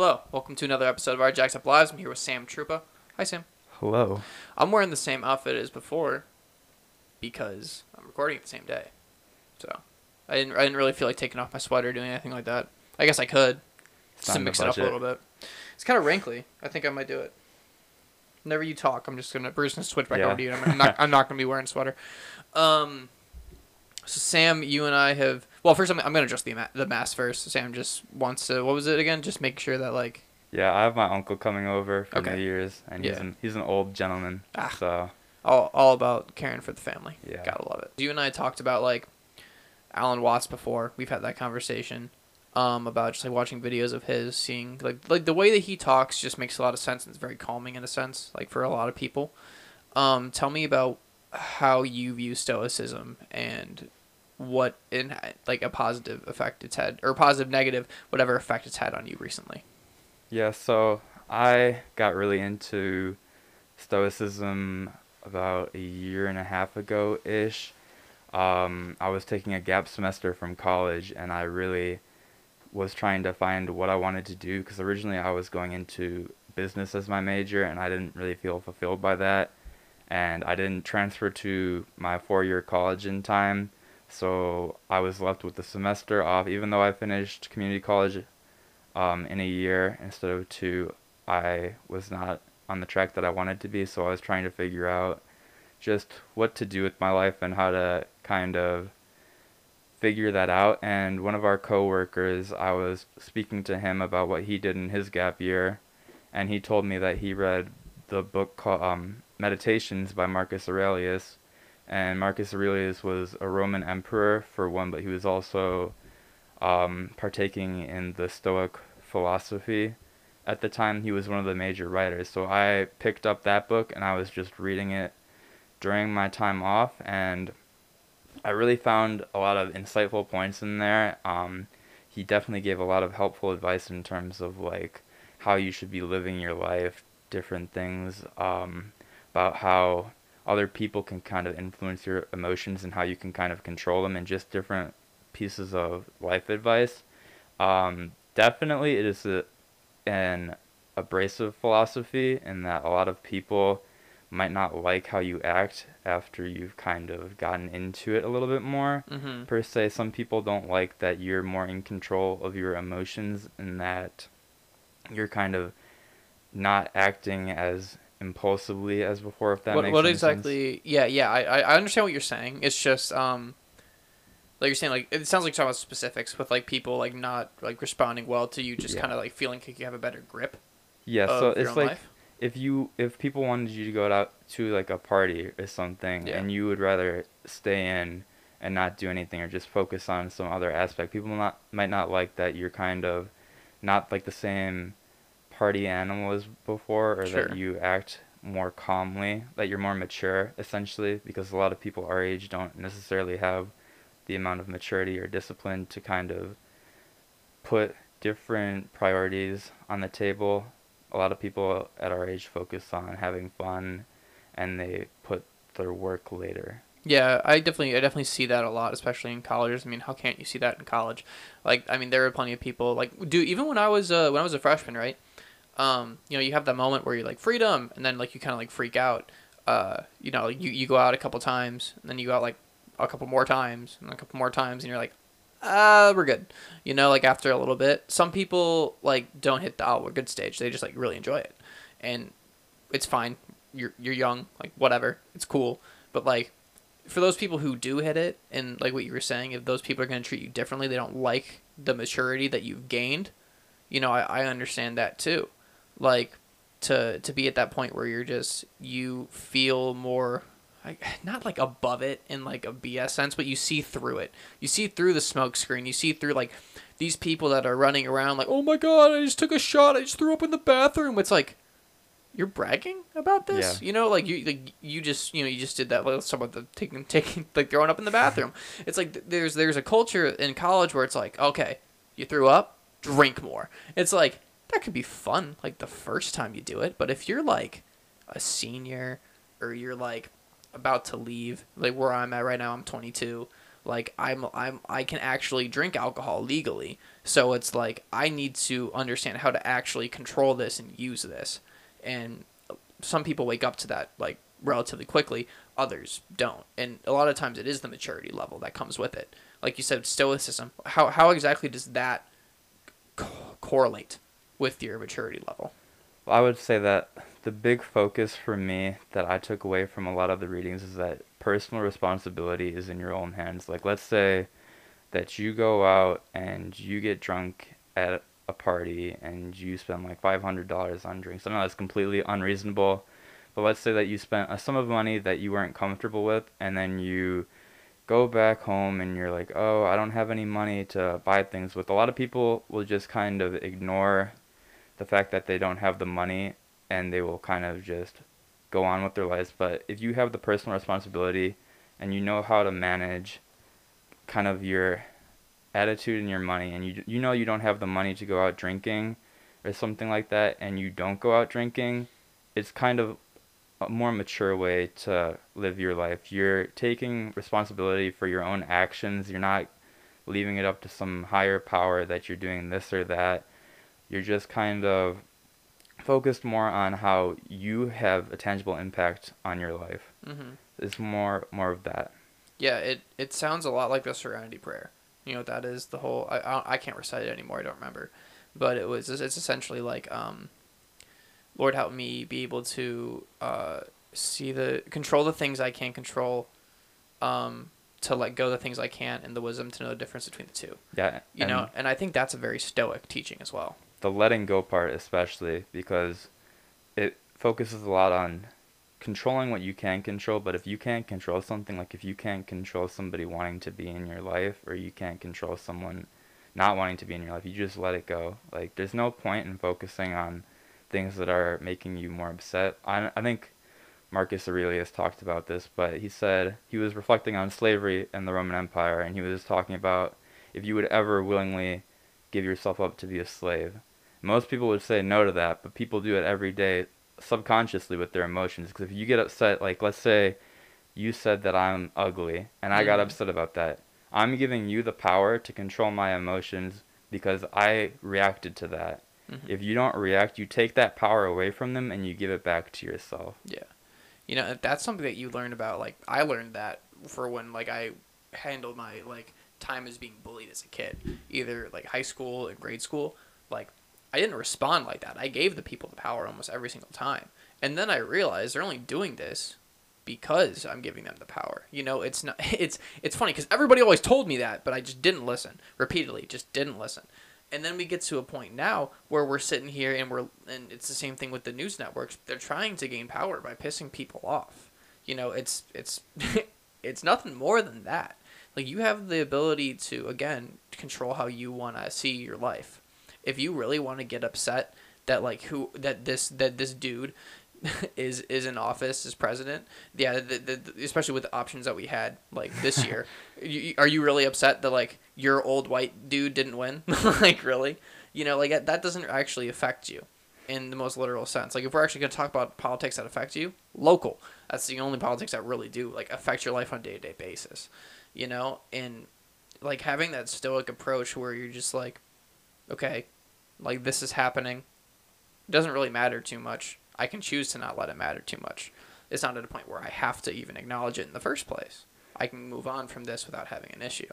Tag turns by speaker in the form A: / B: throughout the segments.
A: Hello, welcome to another episode of our Jacked Up Lives. I'm here with Sam Trupa. Hi, Sam.
B: Hello.
A: I'm wearing the same outfit as before because I'm recording it the same day. So I didn't, I didn't really feel like taking off my sweater or doing anything like that. I guess I could
B: It's
A: just to mix it up a little bit. It's kind of wrinkly. I think I might do it. Whenever you talk, I'm just gonna Bruce gonna switch back
B: Yeah.
A: over to you. I'm not I'm not gonna be wearing a sweater. Um, so Sam, you and I have well. First, I'm, I'm gonna adjust the ma- the mask first. Sam just wants to. What was it again? Just make sure that like
B: Yeah, I have my uncle coming over for
A: Okay.
B: New Year's, and he's an he's an old gentleman.
A: Ah.
B: So
A: all all about caring for the family.
B: Yeah.
A: Gotta love it. You and I talked about like Alan Watts before. We've had that conversation. Um, about just like watching videos of his, seeing like like the way that he talks just makes a lot of sense and it's very calming in a sense, like for a lot of people. Um, tell me about how you view stoicism and what in like a positive effect it's had or positive negative whatever effect it's had on you recently.
B: yeah, so I got really into stoicism about a year and a half ago ish. Um, I was taking a gap semester from college, and I really was trying to find what I wanted to do because originally I was going into business as my major, and I didn't really feel fulfilled by that. And I didn't transfer to my four year college in time, so I was left with the semester off. Even though I finished community college um, in a year instead of two, I was not on the track that I wanted to be, so I was trying to figure out just what to do with my life and how to kind of figure that out. And one of our coworkers, I was speaking to him about what he did in his gap year, and he told me that he read the book called um, Meditations by Marcus Aurelius. And Marcus Aurelius was a Roman emperor for one, but he was also um, partaking in the Stoic philosophy. At the time, he was one of the major writers. So I picked up that book and I was just reading it during my time off, and I really found a lot of insightful points in there. Um, he definitely gave a lot of helpful advice in terms of like how you should be living your life, different things um, about how other people can kind of influence your emotions and how you can kind of control them, and just different pieces of life advice. Um, definitely, it is a, an abrasive philosophy in that a lot of people might not like how you act after you've kind of gotten into it a little bit more.
A: Mm-hmm.
B: Per se, some people don't like that you're more in control of your emotions and that you're kind of not acting as impulsively as before. If that
A: what
B: makes
A: what
B: any sense.
A: exactly? Yeah, yeah. I, I I understand what you're saying. It's just um, like you're saying, like it sounds like you're talking about specifics with like people like not like responding well to you, just
B: Yeah.
A: kind of like feeling like you have a better grip.
B: Yeah, so
A: your
B: it's
A: own
B: like
A: life.
B: if you if people wanted you to go out to like a party or something
A: Yeah.
B: and you would rather stay in and not do anything or just focus on some other aspect people not might not like that you're kind of not like the same party animal as before or
A: Sure.
B: that you act more calmly that you're more mature essentially because a lot of people our age don't necessarily have the amount of maturity or discipline to kind of put different priorities on the table a lot of people at our age focus on having fun and they put their work later.
A: Yeah, I definitely I definitely see that a lot, especially in colleges. I mean, how can't you see that in college? Like, I mean, there are plenty of people like do even when I was uh, when I was a freshman, right? Um, you know, you have that moment where you're like freedom, and then like you kind of like freak out. Uh, you know, you you go out a couple times, and then you go out like a couple more times, and a couple more times, and you're like, uh, we're good. You know, like after a little bit, some people like don't hit the oh we're good stage. They just like really enjoy it, and it's fine. You're you're young, like whatever, it's cool. But like for those people who do hit it, and like what you were saying, if those people are going to treat you differently, they don't like the maturity that you've gained. You know, I, I understand that too. Like to to be at that point where you're just you feel more like not like above it in like a BS sense, but you see through it. You see through the smoke screen. You see through like these people that are running around like, oh my god, I just took a shot. I just threw up in the bathroom. It's like you're bragging about this.
B: Yeah.
A: You know, like you like you just you know you just did that. Let's talk about the taking taking like throwing up in the bathroom. it's like there's there's a culture in college where it's like okay, you threw up, drink more. It's like that could be fun like the first time you do it, but if you're like a senior or you're like about to leave, like where I'm at right now, I'm 22. Like I'm I'm I can actually drink alcohol legally. So it's like I need to understand how to actually control this and use this. And some people wake up to that like relatively quickly, others don't. And a lot of times it is the maturity level that comes with it. Like you said stoicism. How how exactly does that co- correlate with your maturity level?
B: I would say that the big focus for me that I took away from a lot of the readings is that personal responsibility is in your own hands. Like, let's say that you go out and you get drunk at a party and you spend like $500 on drinks. I know that's completely unreasonable, but let's say that you spent uh, a sum of money that you weren't comfortable with and then you go back home and you're like, oh, I don't have any money to buy things with. A lot of people will just kind of ignore the fact that they don't have the money and they will kind of just go on with their lives. But if you have the personal responsibility and you know how to manage kind of your attitude and your money and you you know you don't have the money to go out drinking or something like that and you don't go out drinking, it's kind of a more mature way to live your life. You're taking responsibility for your own actions. You're not leaving it up to some higher power that you're doing this or that. You're just kind of focused more on how you have a tangible impact on your life.
A: Mm-hmm.
B: It's more more of that.
A: Yeah, it it sounds a lot like the Serenity Prayer. You know that is? The whole I I, I can't recite it anymore. I don't remember, but it was it's essentially like um, Lord help me be able to uh, see the control the things I can't control, um, to let go the things I can't, and the wisdom to know the difference between the two.
B: Yeah.
A: You know, and I think that's a very stoic teaching as well.
B: The letting go part especially because it focuses a lot on controlling what you can control but if you can't control something like if you can't control somebody wanting to be in your life or you can't control someone not wanting to be in your life you just let it go. Like there's no point in focusing on things that are making you more upset. I, I think marcus aurelius talked about this but he said he was reflecting on slavery in the roman empire and he was talking about if you would ever willingly give yourself up to be a slave most people would say no to that, but people do it every day subconsciously with their emotions. Because if you get upset, like let's say you said that I'm ugly and I got upset about that, I'm giving you the power to control my emotions because I reacted to that.
A: Mhm.
B: If you don't react, you take that power away from them and you give it back to yourself.
A: Yeah. You know, that's something that you learn about. Like, I learned that for when, like, I handled my, like, time as being bullied as a kid. Either, like, high school and grade school. Like, I didn't respond like that. I gave the people the power almost every single time. And then I realized they're only doing this because I'm giving them the power. You know, it's not, it's, it's funny because everybody always told me that, but I just didn't listen repeatedly, just didn't listen. And then we get to a point now where we're sitting here and we're and it's the same thing with the news networks. They're trying to gain power by pissing people off. You know, it's it's it's nothing more than that. Like you have the ability to again control how you want to see your life. If you really want to get upset that like who that this that this dude is is in office as president, yeah, the, the, the- especially with the options that we had like this year, you, are you really upset that like your old white dude didn't win? like really, you know, like that- doesn't actually affect you in the most literal sense. Like if we're actually going to talk about politics that affect you, local. That's the only politics that really do like affect your life on a day to day basis. You know, and like having that stoic approach where you're just like, okay, like this is happening. It doesn't really matter too much. I can choose to not let it matter too much. It's not at a point where I have to even acknowledge it in the first place. I can move on from this without having an issue.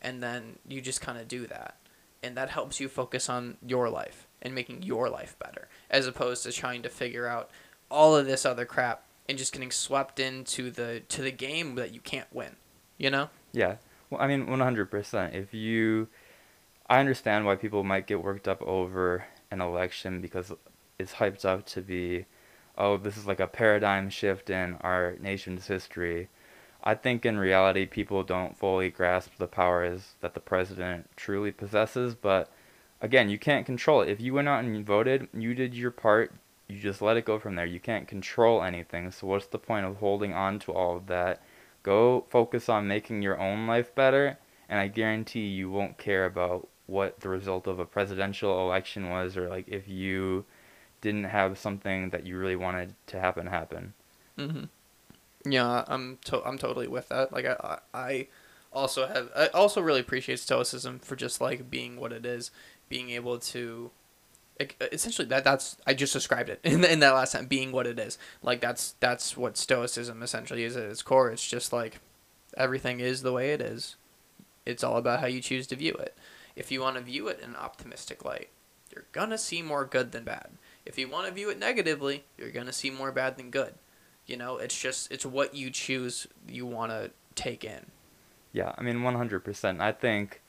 A: And then you just kind of do that. And that helps you focus on your life and making your life better as opposed to trying to figure out all of this other crap and just getting swept into the to the game that you can't win. You know?
B: Yeah. Well, I mean, 100%. If you. I understand why people might get worked up over an election because it's hyped up to be, oh, this is like a paradigm shift in our nation's history. I think in reality, people don't fully grasp the powers that the president truly possesses, but again, you can't control it. If you went out and voted, you did your part, you just let it go from there. You can't control anything, so what's the point of holding on to all of that? Go focus on making your own life better, and I guarantee you won't care about what the result of a presidential election was or like if you didn't have something that you really wanted to happen happen.
A: Mm-hmm. Yeah, I'm to- I'm totally with that. Like I, I also have I also really appreciate stoicism for just like being what it is, being able to essentially that that's I just described it in in that last time being what it is. Like that's that's what stoicism essentially is at its core. It's just like everything is the way it is. It's all about how you choose to view it. If you want to view it in an optimistic light, you're going to see more good than bad. If you want to view it negatively, you're going to see more bad than good. You know, it's just it's what you choose you want to take in.
B: Yeah, I mean 100%. I think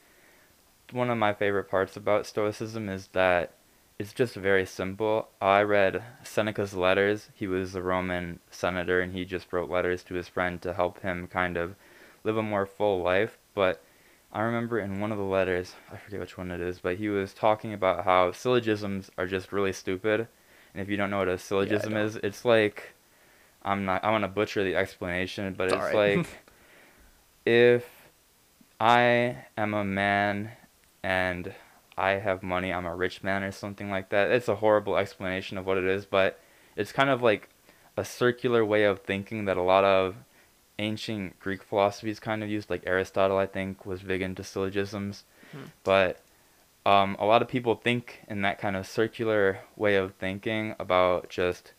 B: one of my favorite parts about stoicism is that it's just very simple. I read Seneca's letters. He was a Roman senator and he just wrote letters to his friend to help him kind of live a more full life, but I remember in one of the letters, I forget which one it is, but he was talking about how syllogisms are just really stupid. And if you don't know what a syllogism
A: Yeah,
B: is, it's like I'm not I want to butcher the explanation, but
A: It's
B: it's
A: alright.
B: like if I am a man and I have money, I'm a rich man or something like that. It's a horrible explanation of what it is, but it's kind of like a circular way of thinking that a lot of ancient Greek philosophies kind of used. Like Aristotle, I think, was big into syllogisms,
A: Hmm.
B: but um, a lot of people think in that kind of circular way of thinking about just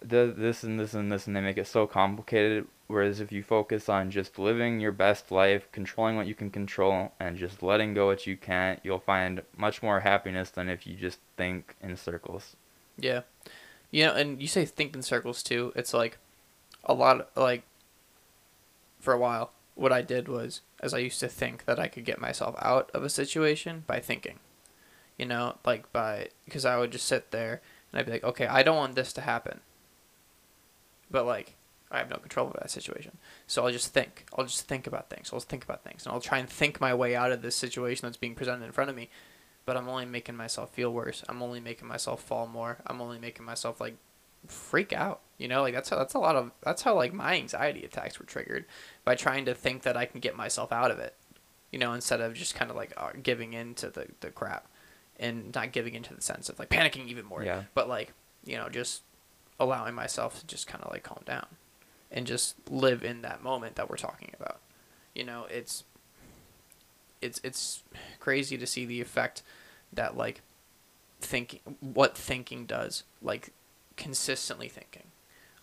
B: the, this and this and this, and they make it so complicated. Whereas if you focus on just living your best life, controlling what you can control, and just letting go what you can't, you'll find much more happiness than if you just think in circles.
A: Yeah. You know, and you say think in circles too. It's like a lot of, like for a while what I did was as I used to think that I could get myself out of a situation by thinking. You know, like by because I would just sit there and I'd be like, "Okay, I don't want this to happen." But like I have no control over that situation. So I'll just think. I'll just think about things. I'll think about things. And I'll try and think my way out of this situation that's being presented in front of me. But I'm only making myself feel worse. I'm only making myself fall more. I'm only making myself like freak out. You know, like that's how that's a lot of that's how like my anxiety attacks were triggered by trying to think that I can get myself out of it. You know, instead of just kind of like uh, giving in to the the crap and not giving into the sense of like panicking even more.
B: Yeah.
A: But like, you know, just allowing myself to just kind of like calm down and just live in that moment that we're talking about. You know, it's it's it's crazy to see the effect that like thinking what thinking does like consistently thinking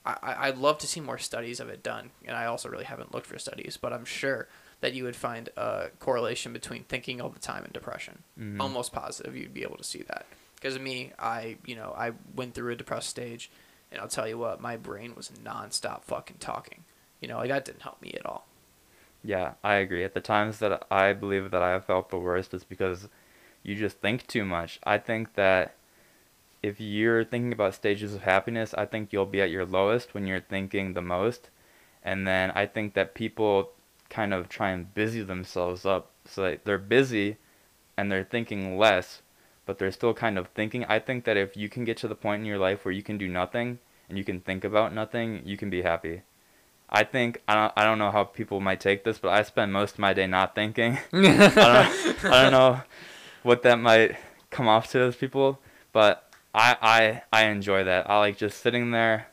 A: I, I- I'd love to see more studies of it done and i also really haven't looked for studies but i'm sure that you would find a correlation between thinking all the time and depression
B: Mhm.
A: almost positive you'd be able to see that because of me i you know i went through a depressed stage and i'll tell you what my brain was nonstop fucking talking you know like that didn't help me at all
B: Yeah, I agree. At the times that I believe that I have felt the worst is because you just think too much. I think that if you're thinking about stages of happiness, I think you'll be at your lowest when you're thinking the most. And then I think that people kind of try and busy themselves up so that they're busy and they're thinking less, but they're still kind of thinking. I think that if you can get to the point in your life where you can do nothing and you can think about nothing, you can be happy. I think I don't I don't know how people might take this, but I spend most of my day not thinking. I don't I don't know what that might come off to as people, but I I I enjoy that. I like just sitting there,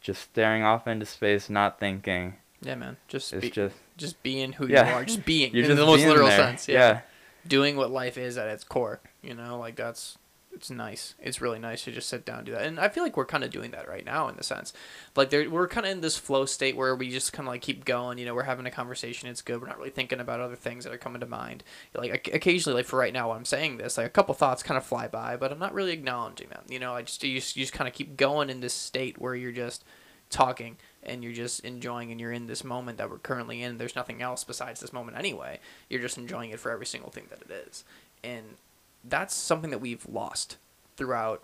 B: just staring off into space, not thinking.
A: yeah man just
B: It's
A: be,
B: just
A: just being who
B: Yeah.
A: you are just being
B: you're
A: in
B: just
A: the most literal
B: there.
A: sense
B: yeah.
A: doing what life is at its core. You know, like that's it's nice. It's really nice to just sit down and do that. And I feel like we're kind of doing that right now in the sense, like there we're kind of in this flow state where we just kind of like keep going. You know, we're having a conversation. It's good. We're not really thinking about other things that are coming to mind. Like occasionally, like for right now, I'm saying this, like a couple thoughts kind of fly by, but I'm not really acknowledging them. You know, I just you just, you just kind of keep going in this state where you're just talking and you're just enjoying and you're in this moment that we're currently in. There's nothing else besides this moment anyway. You're just enjoying it for every single thing that it is. And that's something that we've lost throughout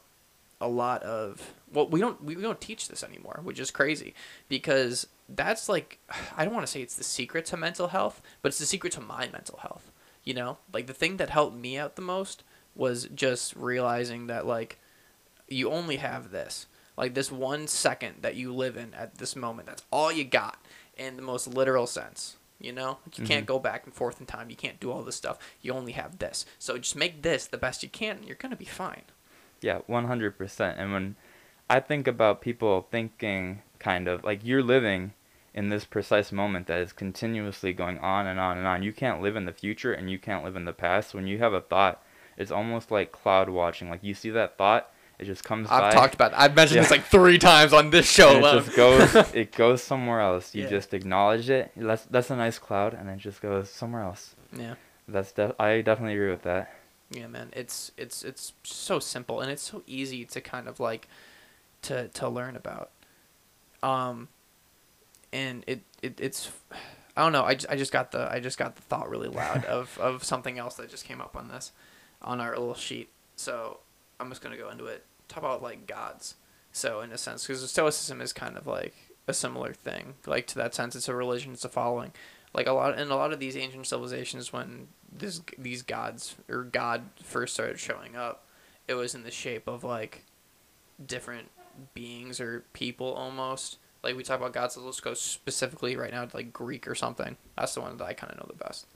A: a lot of well we don't we don't teach this anymore which is crazy because that's like i don't want to say it's the secret to mental health but it's the secret to my mental health you know? Like the thing that helped me out the most was just realizing that like you only have this like this one second that you live in at this moment that's all you got in the most literal sense you know you can't
B: Mhm.
A: go back and forth in time you can't do all this stuff you only have this so just make this the best you can and you're gonna be fine
B: Yeah, 100%. And when I think about people thinking kind of like you're living in this precise moment that is continuously going on and on and on. You can't live in the future and you can't live in the past. When you have a thought, it's almost like cloud watching. Like you see that thought, it just comes
A: I've
B: by.
A: talked about. I've mentioned
B: Yeah.
A: this like three times on this show
B: and
A: alone.
B: it just goes it goes somewhere else. You
A: Yeah.
B: just acknowledge it. That's that's a nice cloud and it just goes somewhere else.
A: yeah.
B: That's def- I definitely agree with that.
A: Yeah, man. It's it's it's so simple and it's so easy to kind of like to to learn about. Um and it, it it's I don't know. I just, I just got the I just got the thought really loud of of something else that just came up on this on our little sheet. So, I'm just going to go into it. Talk about like gods. So, in a sense cuz stoicism is kind of like a similar thing. Like to that sense it's a religion, it's a following. Like a lot in a lot of these ancient civilizations when this these gods or God first started showing up, it was in the shape of like different beings or people almost. Like we talk about gods, so let's go specifically right now to like Greek or something. That's the one that I kind of know the best.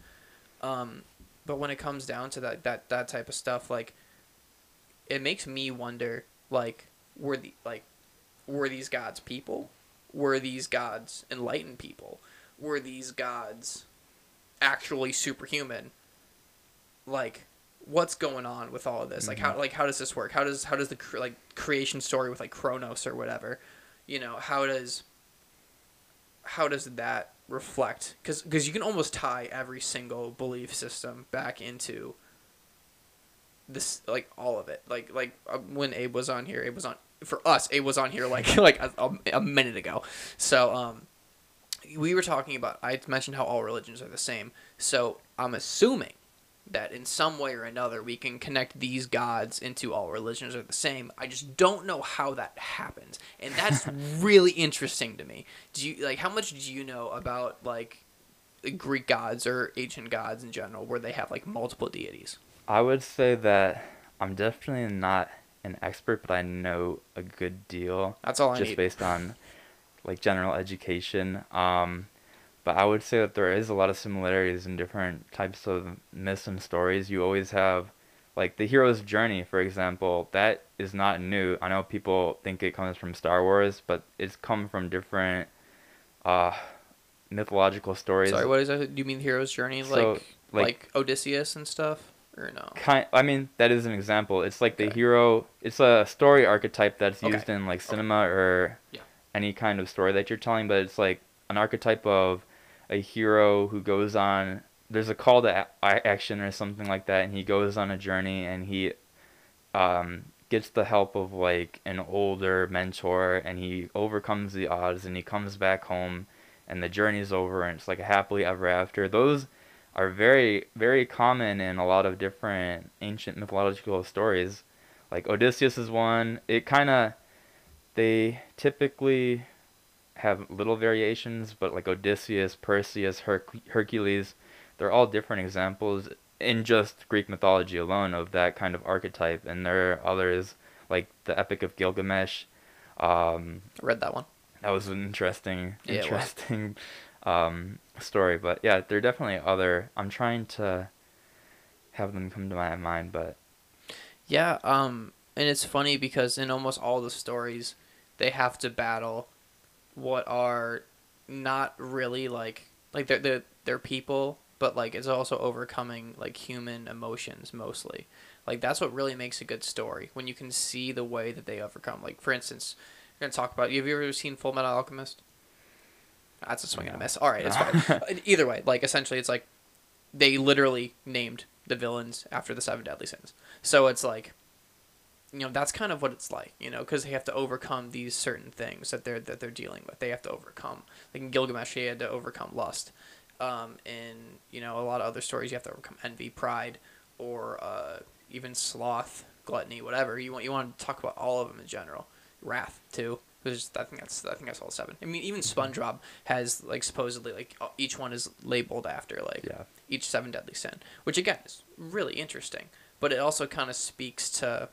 A: Um, but when it comes down to that that that type of stuff, like it makes me wonder, like were the like were these gods people? Were these gods enlightened people? Were these gods actually superhuman? Like what's going on with all of this? Like how mm-hmm. like how does this work? How does how does the cre- like creation story with like Kronos or whatever, you know, how does how does that reflect cuz cuz you can almost tie every single belief system back into this like all of it. Like like uh, when Abe was on here, Abe was on for us. Abe was on here like like a, a, a minute ago. So um we were talking about I mentioned how all religions are the same. So I'm assuming that in some way or another we can connect these gods into all religions are the same. I just don't know how that happens. And that's really interesting to me. Do you like how much do you know about like Greek gods or ancient gods in general where they have like multiple deities?
B: I would say that I'm definitely not an expert, but I know a good deal
A: That's all I
B: just
A: need.
B: based on like general education. Um, but I would say that there is a lot of similarities in different types of myths and stories. You always have like the hero's journey, for example. That is not new. I know people think it comes from Star Wars, but it's come from different uh, mythological stories.
A: Sorry, what is that? Do you mean hero's journey like like,
B: like-
A: Odysseus and stuff or no?
B: kind I mean that is an example. It's like the hero it's a story archetype that's
A: Okay.
B: used in like cinema or
A: Yeah.
B: any kind of story that you're telling, but it's like an archetype of a hero who goes on there's a call to a- action or something like that and he goes on a journey and he um gets the help of like an older mentor and he overcomes the odds and he comes back home and the journey's over and it's like a happily ever after. Those are very very common in a lot of different ancient mythological stories. Like Odysseus is one. It kind of they typically have little variations, but like Odysseus, Perseus, Herc- Hercules, they're all different examples in just Greek mythology alone of that kind of archetype. And there are others like the Epic of Gilgamesh. Um,
A: I read that one.
B: that was an interesting
A: Yeah,
B: interesting um, story but yeah there are definitely other i'm trying to have them come to my mind but
A: Yeah, um, and it's funny because in almost all the stories, they have to battle what are not really like like they're they're, they're people, but like it's also overcoming like human emotions mostly. Like that's what really makes a good story when you can see the way that they overcome. Like for instance, we're gonna talk about. Have you ever seen Full Metal Alchemist? That's a swing and a miss. All right, it's fine. Either way, like essentially, it's like they literally named the villains after the seven deadly sins. So it's like, you know, that's kind of what it's like, you know, because they have to overcome these certain things that they're that they're dealing with. They have to overcome. Like in Gilgamesh, he had to overcome lust. Um, in you know a lot of other stories, you have to overcome envy, pride, or uh, even sloth, gluttony, whatever you want. You want to talk about all of them in general. Wrath too. There's, I think that's I think that's all seven. I mean, even SpongeBob has like supposedly like uh, each one is labeled after like
B: yeah
A: each seven deadly sin, which again is really interesting. But it also kind of speaks to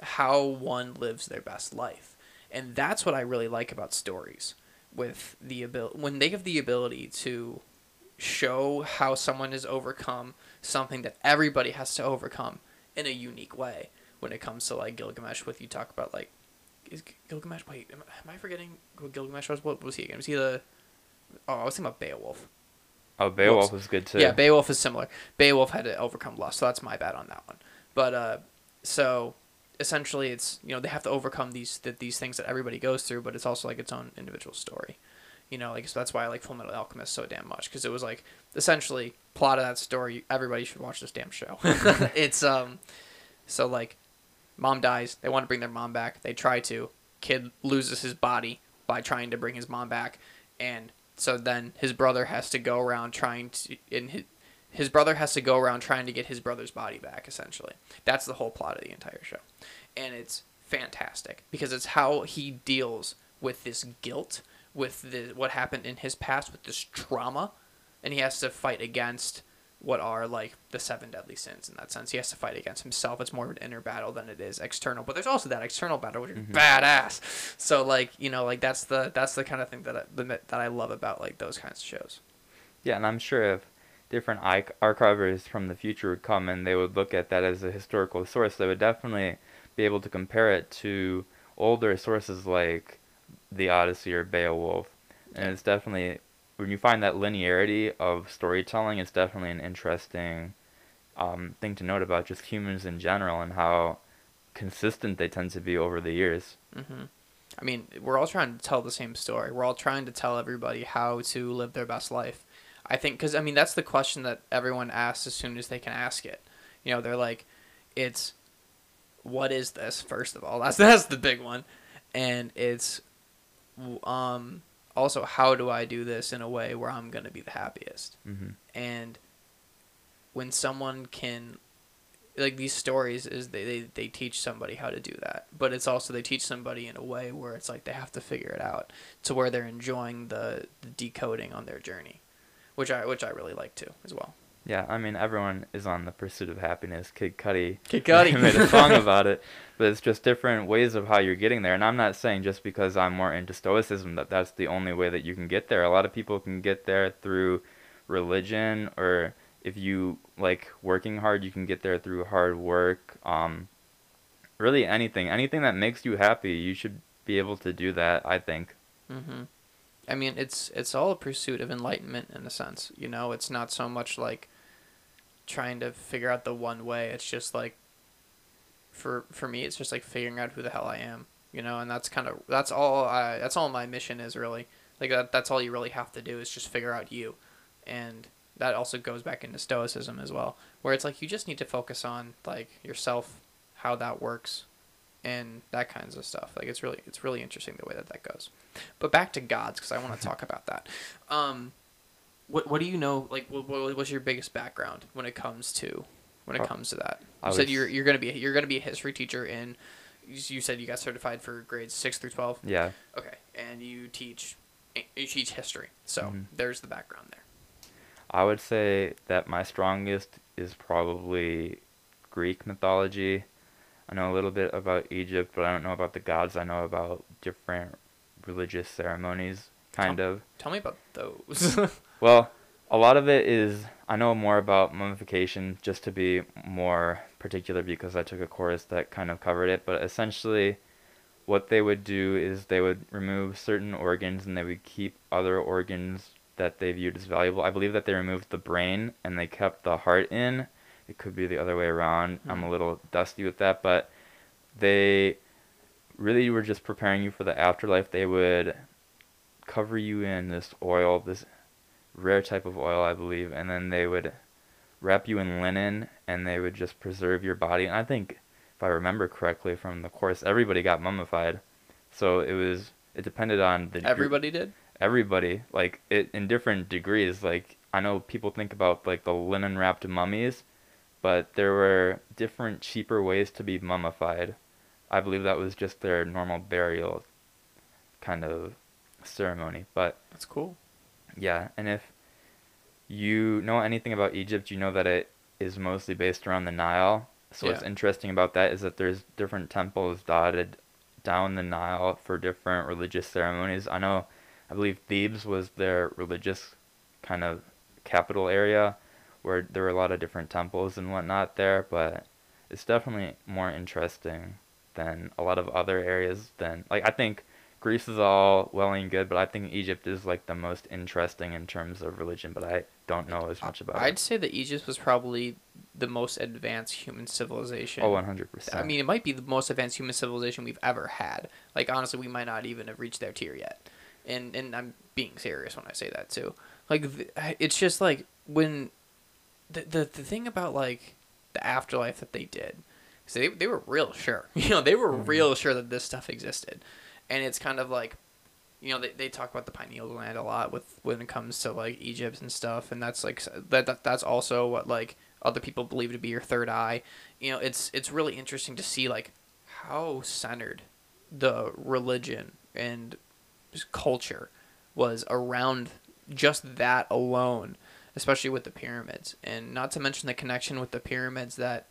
A: how one lives their best life, and that's what I really like about stories. With the ability, when they have the ability to show how someone has overcome something that everybody has to overcome in a unique way. When it comes to like Gilgamesh, with you talk about like, is Gilgamesh? Wait, am, am I forgetting what Gilgamesh was? What was he again? Was he the Oh, I was thinking about Beowulf.
B: Oh, Beowulf
A: Whoops.
B: was good too.
A: Yeah, Beowulf is similar. Beowulf had to overcome lust, so that's my bad on that one. But uh, so essentially, it's you know they have to overcome these th- these things that everybody goes through, but it's also like its own individual story. You know, like so that's why I like Full Metal Alchemist so damn much because it was like essentially plot of that story. Everybody should watch this damn show. it's um, so like, mom dies. They want to bring their mom back. They try to. Kid loses his body by trying to bring his mom back, and so then his brother has to go around trying to in his his brother has to go around trying to get his brother's body back essentially that's the whole plot of the entire show and it's fantastic because it's how he deals with this guilt with the what happened in his past with this trauma and he has to fight against what are like the seven deadly sins in that sense he has to fight against himself it's more of an inner battle than it is external but there's also that external battle which is
B: Mhm.
A: badass so like you know like that's the that's the kind of thing that I, the, that I love about like those kinds of shows
B: Yeah, and I'm sure if different arch- archivers from the future would come and they would look at that as a historical source, they would definitely be able to compare it to older sources like the Odyssey or Beowulf. And
A: Yeah.
B: it's definitely when you find that linearity of storytelling, it's definitely an interesting um, thing to note about just humans in general and how consistent they tend to be over the years.
A: hmm I mean, we're all trying to tell the same story. We're all trying to tell everybody how to live their best life. I think because I mean that's the question that everyone asks as soon as they can ask it. You know, they're like, "It's what is this?" First of all, that's that's the big one, and it's um also how do I do this in a way where I'm gonna be the happiest?
B: Hmm
A: and when someone can like these stories is they, they they teach somebody how to do that. But it's also they teach somebody in a way where it's like they have to figure it out to where they're enjoying the, the decoding on their journey which i which i really like too as well
B: Yeah, I mean everyone is on the pursuit of happiness. Kid Cudi
A: Kid Cudi.
B: made a song about it, but it's just different ways of how you're getting there. And I'm not saying just because I'm more into stoicism that that's the only way that you can get there. A lot of people can get there through religion, or if you like working hard, you can get there through hard work. Um, really anything, anything that makes you happy, you should be able to do that. I think.
A: hmm I mean, it's it's all a pursuit of enlightenment in a sense. You know, it's not so much like trying to figure out the one way. It's just like for for me, it's just like figuring out who the hell I am. You know, and that's kind of that's all I that's all my mission is really. Like that that's all you really have to do is just figure out you, and that also goes back into stoicism as well, where it's like you just need to focus on like yourself, how that works, and that kinds of stuff. Like it's really it's really interesting the way that that goes. But back to gods because I want to talk about that. Um, what what do you know? Like, what, what what's your biggest background when it comes to when it
B: Uh,
A: comes to that?
B: I
A: You said
B: was-
A: you're you're gonna be you're gonna be a history teacher in. You you said you got certified for grades six through twelve.
B: Yeah.
A: Okay, and you teach you teach history. So
B: Mhm.
A: there's the background there.
B: I would say that my strongest is probably Greek mythology. I know a little bit about Egypt, but I don't know about the gods. I know about different religious ceremonies, kind of.
A: Tell me about those.
B: Well, a lot of it is I know more about mummification just to be more particular because I took a course that kind of covered it, but essentially what they would do is they would remove certain organs and they would keep other organs that they viewed as valuable. I believe that they removed the brain and they kept the heart in. It could be the other way around. Hmm. I'm a little dusty with that, but they really were just preparing you for the afterlife. They would cover you in this oil, this rare type of oil, I believe, and then they would wrap you in linen and they would just preserve your body. And I think, if I remember correctly from the course, everybody got mummified. So it was, it depended on the.
A: Everybody did.
B: Everybody, like, it in different degrees. Like, I know people think about, like, the linen wrapped mummies, but there were different, cheaper ways to be mummified. I believe that was just their normal burial kind of ceremony. But
A: That's cool.
B: Yeah, and if you know anything about Egypt, you know that it is mostly based around the Nile. So what's interesting about that is that there's different temples dotted down the Nile for different religious ceremonies. I know, I believe Thebes was their religious kind of capital area where there were a lot of different temples and whatnot there, but it's definitely more interesting than a lot of other areas than like I think Greece is all well and good, but I think Egypt is like the most interesting in terms of religion. But I don't know as much about
A: I'd
B: it.
A: say that Egypt was probably the most advanced human civilization.
B: Oh, Oh, one hundred percent.
A: I mean, it might be the most advanced human civilization we've ever had. Like honestly, we might not even have reached their tier yet. And and I'm being serious when I say that too. Like it's just like when the the, the thing about like the afterlife that they did. So they, they were real sure. You know, they were
B: Mhm.
A: real sure that this stuff existed. And it's kind of like you know, they, they talk about the pineal gland a lot with when it comes to like Egypt and stuff, and that's like that, that that's also what like other people believe to be your third eye. You know, it's it's really interesting to see like how centered the religion and culture was around just that alone, especially with the pyramids, and not to mention the connection with the pyramids that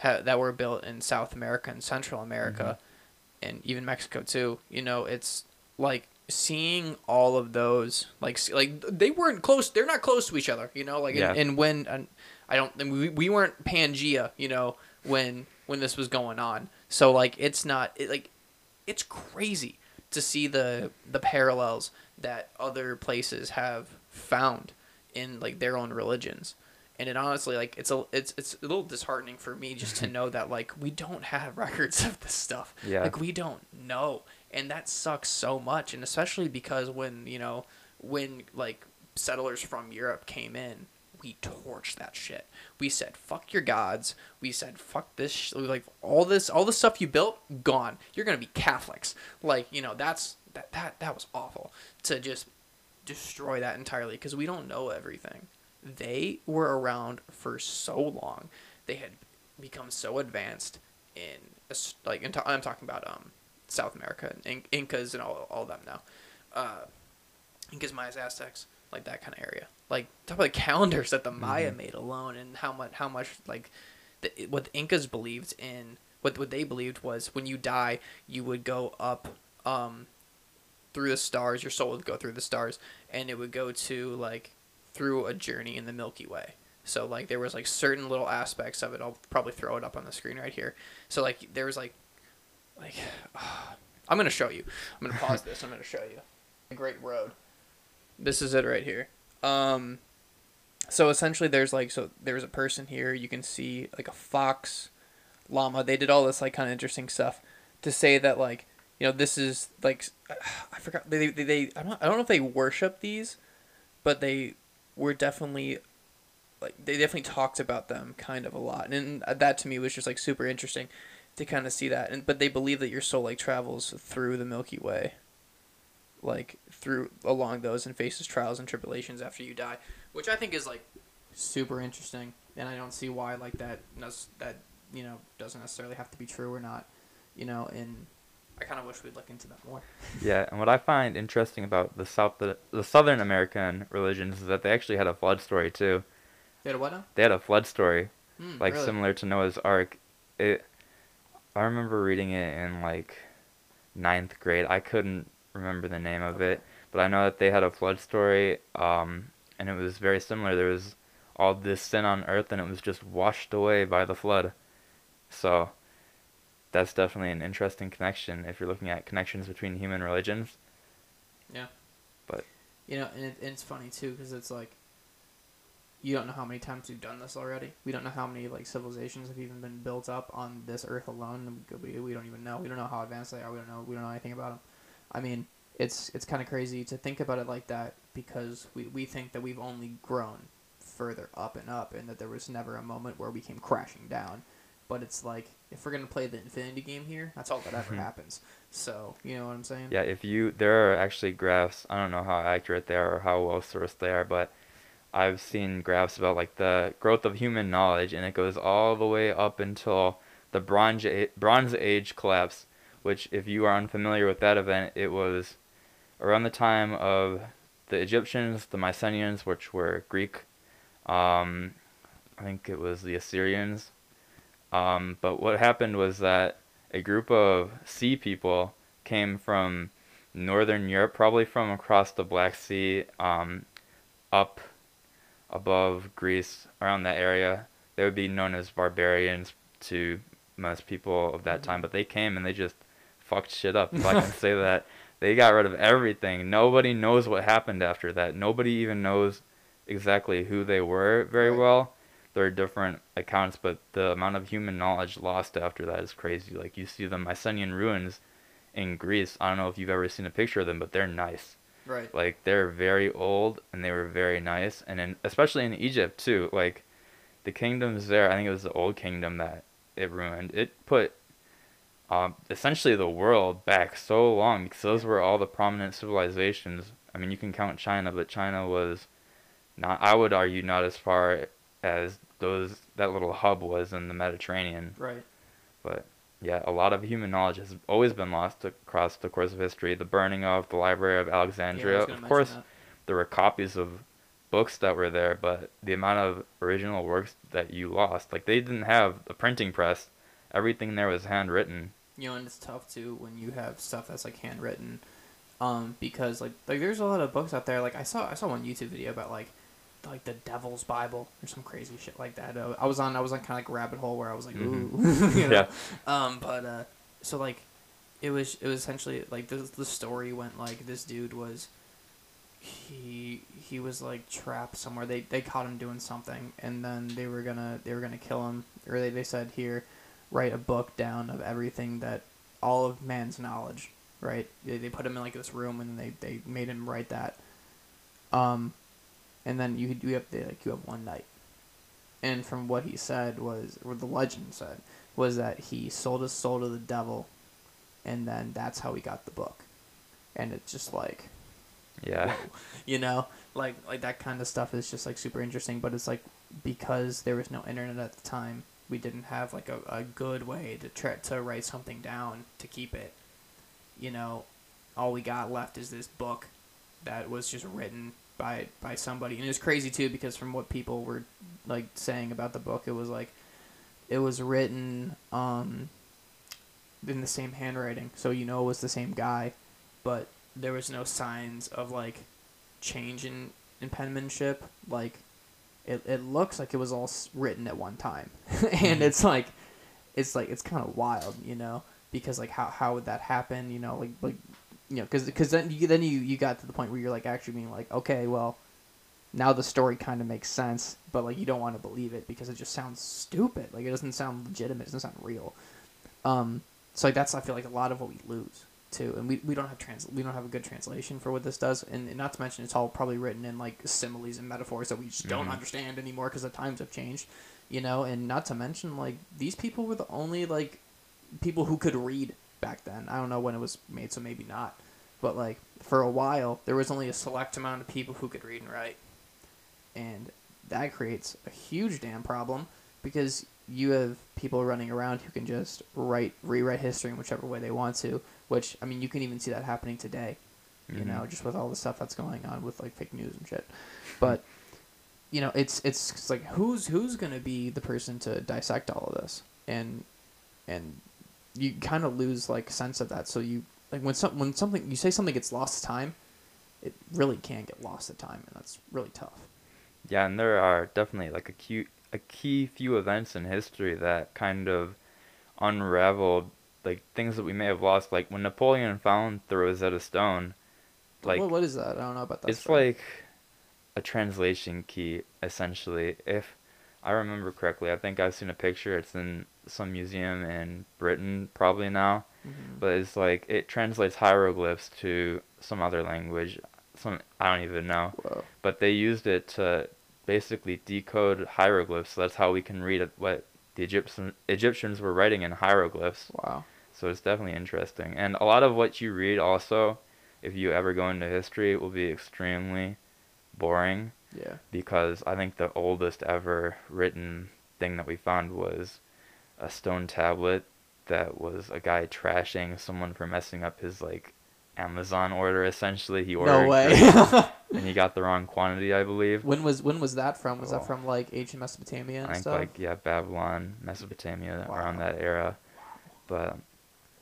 A: ha- that were built in South America and Central America, mm-hmm. And even Mexico too. You know, it's like seeing all of those like like they weren't close they're not close to each other you know like
B: Yeah.
A: and, and when and i don't and we, we weren't pangea you know when when this was going on so like it's not it, like it's crazy to see the the parallels that other places have found in like their own religions and it honestly like it's a it's it's a little disheartening for me just to know that like we don't have records of this stuff.
B: Yeah.
A: like we don't know. And that sucks so much. And especially because when you know when like settlers from europe came in we torched that shit. We said fuck your gods. We said fuck this sh-. like all this all the stuff you built gone. You're gonna be catholics. Like you know that's that that, that was awful to just destroy that entirely because we don't know everything they were around for so long they had become so advanced in like in I'm talking about um South America and In- Incas and all all them now, uh, Incas, Mayas, Aztecs, like that kind of area. Like talk about the calendars that the Maya
B: Mhm.
A: made alone and how much how much like the, what the Incas believed in what what they believed was when you die you would go up um through the stars your soul would go through the stars and it would go to like through a journey in the Milky Way. So like there was like certain little aspects of it. I'll probably throw it up on the screen right here. So like there was like like I'm gonna show you. I'm gonna pause this. I'm gonna show you. A great road. This is it right here. Um so essentially there's like so there's a person here, you can see like a fox, llama. They did all this like kind of interesting stuff to say that like you know this is like I forgot they they, they I don't I don't know if they worship these, but they were definitely like they definitely talked about them kind of a lot, and uh, that to me was just like super interesting to kind of see that. And but they believe that your soul like travels through the Milky Way, like through along those and faces trials and tribulations after you die, which I think is like super interesting, and I don't see why like that that you know doesn't necessarily have to be true or not, you know, and I kind of wish we'd look into that more.
B: Yeah, and what I find interesting about the South, the, the Southern American religions is that they actually had a flood story too.
A: Did what now?
B: They had a flood story,
A: Hmm,
B: like
A: really?
B: similar to Noah's Ark. It, I remember reading it in like ninth grade. I couldn't remember the name of
A: Okay.
B: it, but I know that they had a flood story, um, and it was very similar. There was all this sin on earth, and it was just washed away by the flood. So, that's definitely an interesting connection if you're looking at connections between human religions. Yeah.
A: But you know, and, it, and it's funny too because it's like you don't know how many times we've done this already. We don't know how many like civilizations have even been built up on this Earth alone. We, we don't even know. We don't know how advanced they are. We don't know. We don't know anything about them. I mean, it's it's kind of crazy to think about it like that because we we think that we've only grown further up and up, and that there was never a moment where we came crashing down. But it's like if we're gonna play the infinity game here, that's all that ever
B: Mhm.
A: happens. So you know what I'm saying?
B: Yeah, if you there are actually graphs. I don't know how accurate they are or how well sourced they are, but I've seen graphs about like the growth of human knowledge, and it goes all the way up until the Bronze A- Bronze Age collapse. Which, if you are unfamiliar with that event, it was around the time of the Egyptians, the Mycenaeans, which were Greek. Um, I think it was the Assyrians. Um, but what happened was that a group of sea people came from northern Europe, probably from across the Black Sea, um, up above Greece, around that area. They would be known as barbarians to most people of that
A: Mhm.
B: time, but they came and they just fucked shit up, if I can say that. They got rid of everything. Nobody knows what happened after that. Nobody even knows exactly who they were very well. There are different accounts, but the amount of human knowledge lost after that is crazy. Like you see the Mycenaean ruins in Greece. I don't know if you've ever seen a picture of them, but they're nice.
A: Right.
B: Like they're very old and they were very nice, and in, especially in Egypt too. Like the kingdoms there, I think it was the old kingdom that it ruined. It put um, essentially the world back so long because those were all the prominent civilizations. I mean, you can count China, but China was not. I would argue not as far as those that little hub was in the Mediterranean.
A: Right.
B: But yeah, a lot of human knowledge has always been lost across the course of history. The burning of the Library of Alexandria,
A: gonna
B: of course,
A: that.
B: there were copies of books that were there, but the amount of original works that you lost, like they didn't have a printing press. Everything there was handwritten.
A: You know, and it's tough too when you have stuff that's like handwritten, um, because like like there's a lot of books out there. Like I saw I saw one YouTube video about like like the Devil's Bible or some crazy shit like that. Uh, I was on I was on kind of like a rabbit hole where I was like ooh,
B: Mhm.
A: you know?
B: Yeah.
A: Um, but uh, so like, it was it was essentially like the the story went like this dude was. He he was like trapped somewhere. They they caught him doing something, and then they were gonna they were gonna kill him. Or they, they said here, write a book down of everything that all of man's knowledge. Right? They, they put him in like this room, and they they made him write that. Um, and then you you have they, like you have one night. And from what he said was, or the legend said, was that he sold his soul to the devil, and then that's how he got the book. And it's just like,
B: Yeah.
A: whoa, you know, like like that kind of stuff is just like super interesting. But it's like because there was no internet at the time, we didn't have like a, a good way to try to write something down to keep it. You know, all we got left is this book that was just written by by somebody, and it was crazy too because from what people were like saying about the book, it was like it was written um in the same handwriting, so you know it was the same guy, but there was no signs of like change in, in penmanship. Like it, it looks like it was all written at one time, and
B: Mhm.
A: it's like it's like it's kind of wild, you know, because like how how would that happen, you know, like like you know, because then you then you you got to the point where you're like actually being like okay, well. Now the story kind of makes sense, but like you don't want to believe it because it just sounds stupid. Like it doesn't sound legitimate. It doesn't sound real. Um, so like that's I feel like a lot of what we lose too, and we, we don't have trans we don't have a good translation for what this does, and, and not to mention it's all probably written in like similes and metaphors that we just don't
B: Mhm.
A: understand anymore because the times have changed, you know, and not to mention like these people were the only like people who could read back then. I don't know when it was made, so maybe not, but like for a while there was only a select amount of people who could read and write, and that creates a huge damn problem because you have people running around who can just write rewrite history in whichever way they want to which i mean you can even see that happening today you
B: Mhm.
A: know just with all the stuff that's going on with like fake news and shit but you know it's it's, it's like who's who's going to be the person to dissect all of this and and you kind of lose like sense of that so you like when some when something you say something gets lost to time it really can get lost to time and that's really tough
B: Yeah, and there are definitely like a key, a key few events in history that kind of unraveled like things that we may have lost. Like when Napoleon found the Rosetta Stone, like
A: what, what is that i don't know about that
B: it's
A: story.
B: like a translation key essentially. If I remember correctly, I think I've seen a picture. It's in some museum in Britain probably now,
A: Mhm.
B: but it's like it translates hieroglyphs to some other language. Some I don't even know
A: Whoa.
B: but they used it to basically decode hieroglyphs. So that's how we can read what the Egyptian Egyptians were writing in hieroglyphs.
A: Wow.
B: So it's definitely interesting. And a lot of what you read also, if you ever go into history, will be extremely boring
A: Yeah.
B: because I think the oldest ever written thing that we found was a stone tablet that was a guy trashing someone for messing up his like Amazon order essentially. He ordered
A: No way.
B: and he got the wrong quantity, I believe.
A: when was when was that from? Was
B: Oh.
A: that from like ancient Mesopotamia
B: I think
A: stuff?
B: like yeah, Babylon, Mesopotamia, around that era. But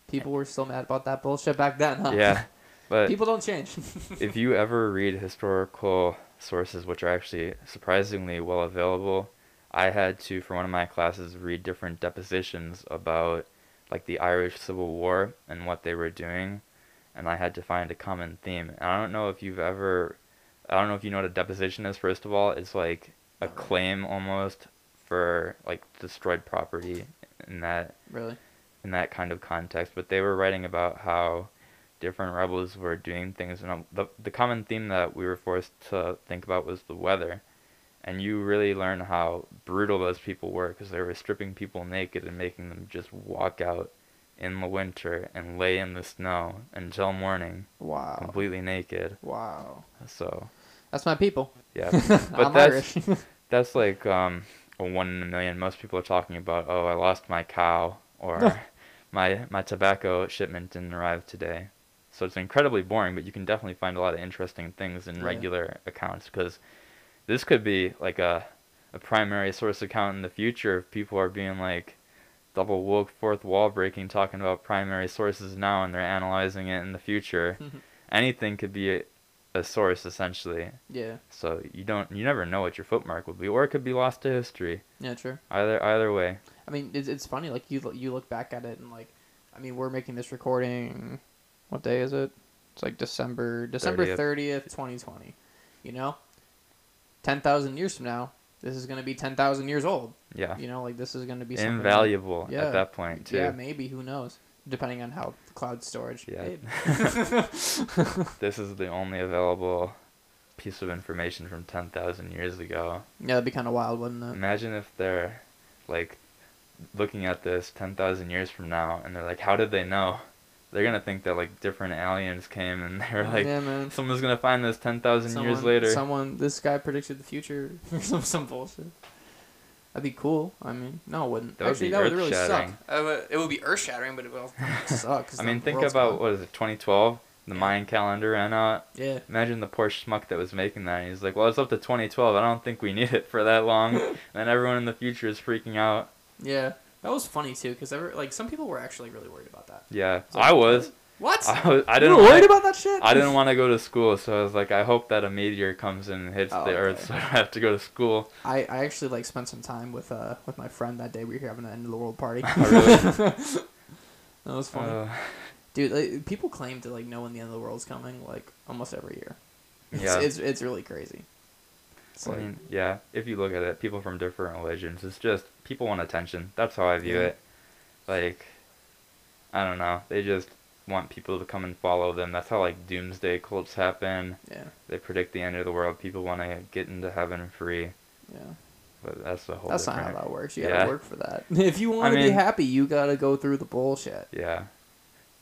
A: People were still mad about that bullshit back then, huh?
B: yeah, but
A: People don't change.
B: if you ever read historical sources, which are actually surprisingly well available, I had to for one of my classes read different depositions about like the Irish Civil War and what they were doing, and I had to find a common theme. And I don't know if you've ever, I don't know if you know what a deposition is. First of all, it's like a claim almost for like destroyed property in that
A: Really?
B: in that kind of context. But they were writing about how different rebels were doing things, and um, the the common theme that we were forced to think about was the weather. And you really learn how brutal those people were because they were stripping people naked and making them just walk out in the winter and lay in the snow until morning,
A: Wow.
B: completely naked.
A: Wow.
B: So
A: That's my people.
B: yeah,
A: I'm
B: that's- that's like um, a one in a million. Most people are talking about, oh, I lost my cow or my my tobacco shipment didn't arrive today. So it's incredibly boring, but you can definitely find a lot of interesting things in
A: Yeah.
B: regular accounts because this could be like a a primary source account in the future if people are being like double woke fourth wall breaking talking about primary sources now and they're analyzing it in the future anything could be a, a source essentially
A: yeah.
B: so you don't you never know what your footmark will be or it could be lost to history
A: Yeah, true.
B: either either way
A: I mean, it's, it's funny. Like you you look back at it and like, I mean, we're making this recording. What day is it? It's like December December
B: 30th.
A: thirtieth, twenty twenty. You know, ten thousand years from now, this is gonna be ten thousand years old.
B: yeah
A: You know, like this is gonna be something-
B: invaluable
A: Yeah.
B: at that point too
A: Yeah, maybe. Who knows? Depending on how cloud storage.
B: Yeah. This is the only available piece of information from 10,000 years ago
A: yeah, that'd be kind of wild, wouldn't it?
B: imagine if they're like looking at this 10,000 years from now and they're like how did they know they're going to think that like different aliens came and they're like
A: yeah, man.
B: someone's going to find this 10,000 years later
A: Someone, this guy predicted the future or some some bullshit. That'd be cool. I mean, no, it wouldn't.
B: That would
A: Actually,
B: be
A: that would really suck.
B: earth-shattering.
A: Uh, but it would be earth shattering, but it will suck.
B: I mean, think about
A: gone.
B: what is it, 2012? The Mayan calendar ran out.
A: Yeah.
B: Imagine the poor schmuck that was making that. And he's like, "Well, it's up to 2012. I don't think we need it for that long." and then everyone in the future is freaking out.
A: Yeah. That was funny too, because like some people were actually really worried about that.
B: Yeah,
A: It's like,
B: I was.
A: What?
B: I was. I
A: you
B: didn't.
A: were worried
B: wanna-
A: about that shit?
B: I didn't want to go to school, so I was like, I hope that a meteor comes and hits
A: Oh,
B: the Earth, so I have to go to school.
A: I, I actually like spent some time with uh with my friend that day. We were having an end of the world party.
B: Oh, really?
A: that was funny,
B: Uh,
A: dude. Like, people claim to like know when the end of the world's coming, like almost every year. It's,
B: Yeah.
A: it's it's really crazy. It's
B: I
A: like,
B: mean, yeah. If you look at it, people from different religions, it's just people want attention. That's how I view
A: Yeah.
B: it. Like, I don't know. They just want people to come and follow them. That's how like doomsday cults happen.
A: yeah,
B: They predict the end of the world. People want to get into heaven free,
A: yeah.
B: but that's the whole.
A: That's not how that works. You gotta work for that. If you want to be
B: mean-
A: happy, you gotta go through the bullshit.
B: Yeah,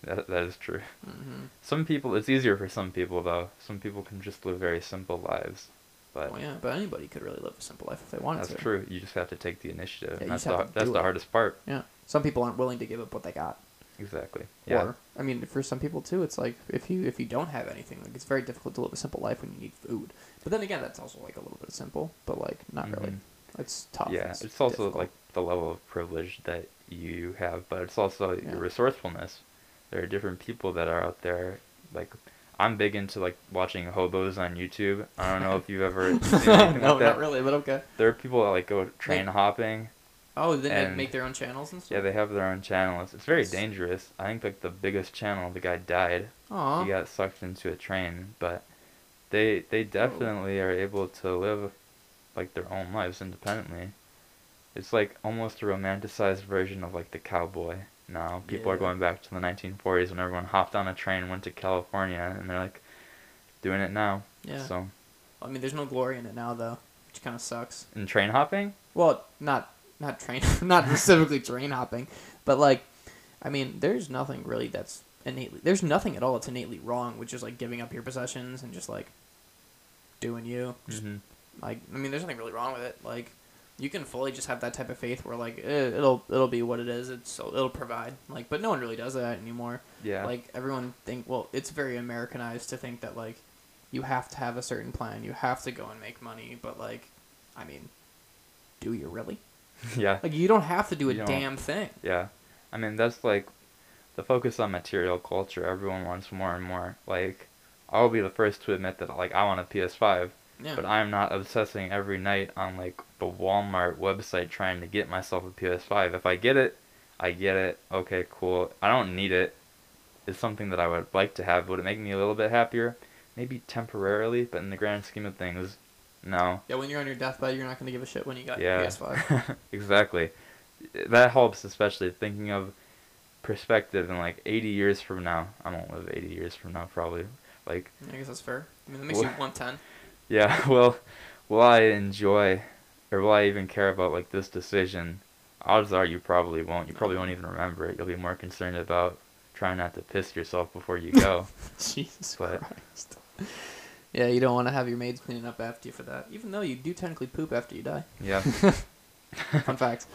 B: that that is true.
A: hmm
B: Some people, it's easier for some people though. Some people can just live very simple lives, but
A: Well, yeah, but anybody could really live a simple life if they wanted
B: that's
A: to.
B: That's true. You just have to take the initiative.
A: Yeah,
B: that's the that's the hardest part.
A: Yeah. Some people aren't willing to give up what they got.
B: Exactly. Yeah.
A: Or I mean, for some people too, it's like if you if you don't have anything, like it's very difficult to live a simple life when you need food. But then again, that's also like a little bit simple, but like not really.
B: Mhm.
A: It's tough.
B: Yeah, it's, also
A: difficult.
B: like the level of privilege that you have, but it's also
A: Yeah.
B: your resourcefulness. There are different people that are out there. Like, I'm big into like watching hobos on YouTube. I don't know if you've ever seen anything
A: no,
B: like that.
A: not really, but okay.
B: There are people that like go train
A: Like-
B: hopping.
A: Oh, they make- their own channels and stuff.
B: Yeah, they have their own channels. It's very dangerous. I think like the biggest channel, the guy died.
A: Aw.
B: He got sucked into a train, but they they definitely are able to live like their own lives independently. It's like almost a romanticized version of like the cowboy. Now people are going back to the 1940s when everyone hopped on a train and went to California, and they're like doing it now.
A: Yeah.
B: So
A: I mean, there's no glory in it now though, which kind of sucks.
B: in train hopping,
A: Well, not not train, not specifically train hopping, but like, I mean, there's nothing really that's innately. There's nothing at all that's innately wrong with just like giving up your possessions and just like doing you. Just,
B: hmm
A: Like, I mean, there's nothing really wrong with it. Like, you can fully just have that type of faith where like eh, it'll it'll be what it is. It's it'll provide. Like, but no one really does that anymore.
B: yeah,
A: Like everyone think well, it's very Americanized to think that like you have to have a certain plan, you have to go and make money, but like I mean, do you really?
B: yeah.
A: Like you don't have to do a damn thing.
B: Yeah. I mean, that's like the focus on material culture. Everyone wants more and more. Like, I'll be the first to admit that, like, I want a PS5,
A: Yeah.
B: but I'm not obsessing every night on, like, the Walmart website trying to get myself a PS5. If I get it, I get it. Okay, cool. I don't need it. it. is something that I would like to have. Would it make me a little bit happier? Maybe temporarily, but in the grand scheme of things, no.
A: Yeah, when you're on your deathbed, you're not gonna give a shit when you got your
B: Yeah.
A: PS5.
B: exactly. That helps, especially thinking of perspective in like 80 years from now. I won't live 80 years from now, probably. Like,
A: I guess that's fair. I mean, that makes you 110.
B: Yeah, well, will I enjoy, or will I even care about like this decision? Odds are you probably won't. You probably won't even remember it. You'll be more concerned about trying not to piss yourself before you go.
A: Jesus
B: But-
A: Christ. Yeah, you don't want to have your maids cleaning up after you for that, even though you do technically poop after you die.
B: yeah.
A: Fun fact.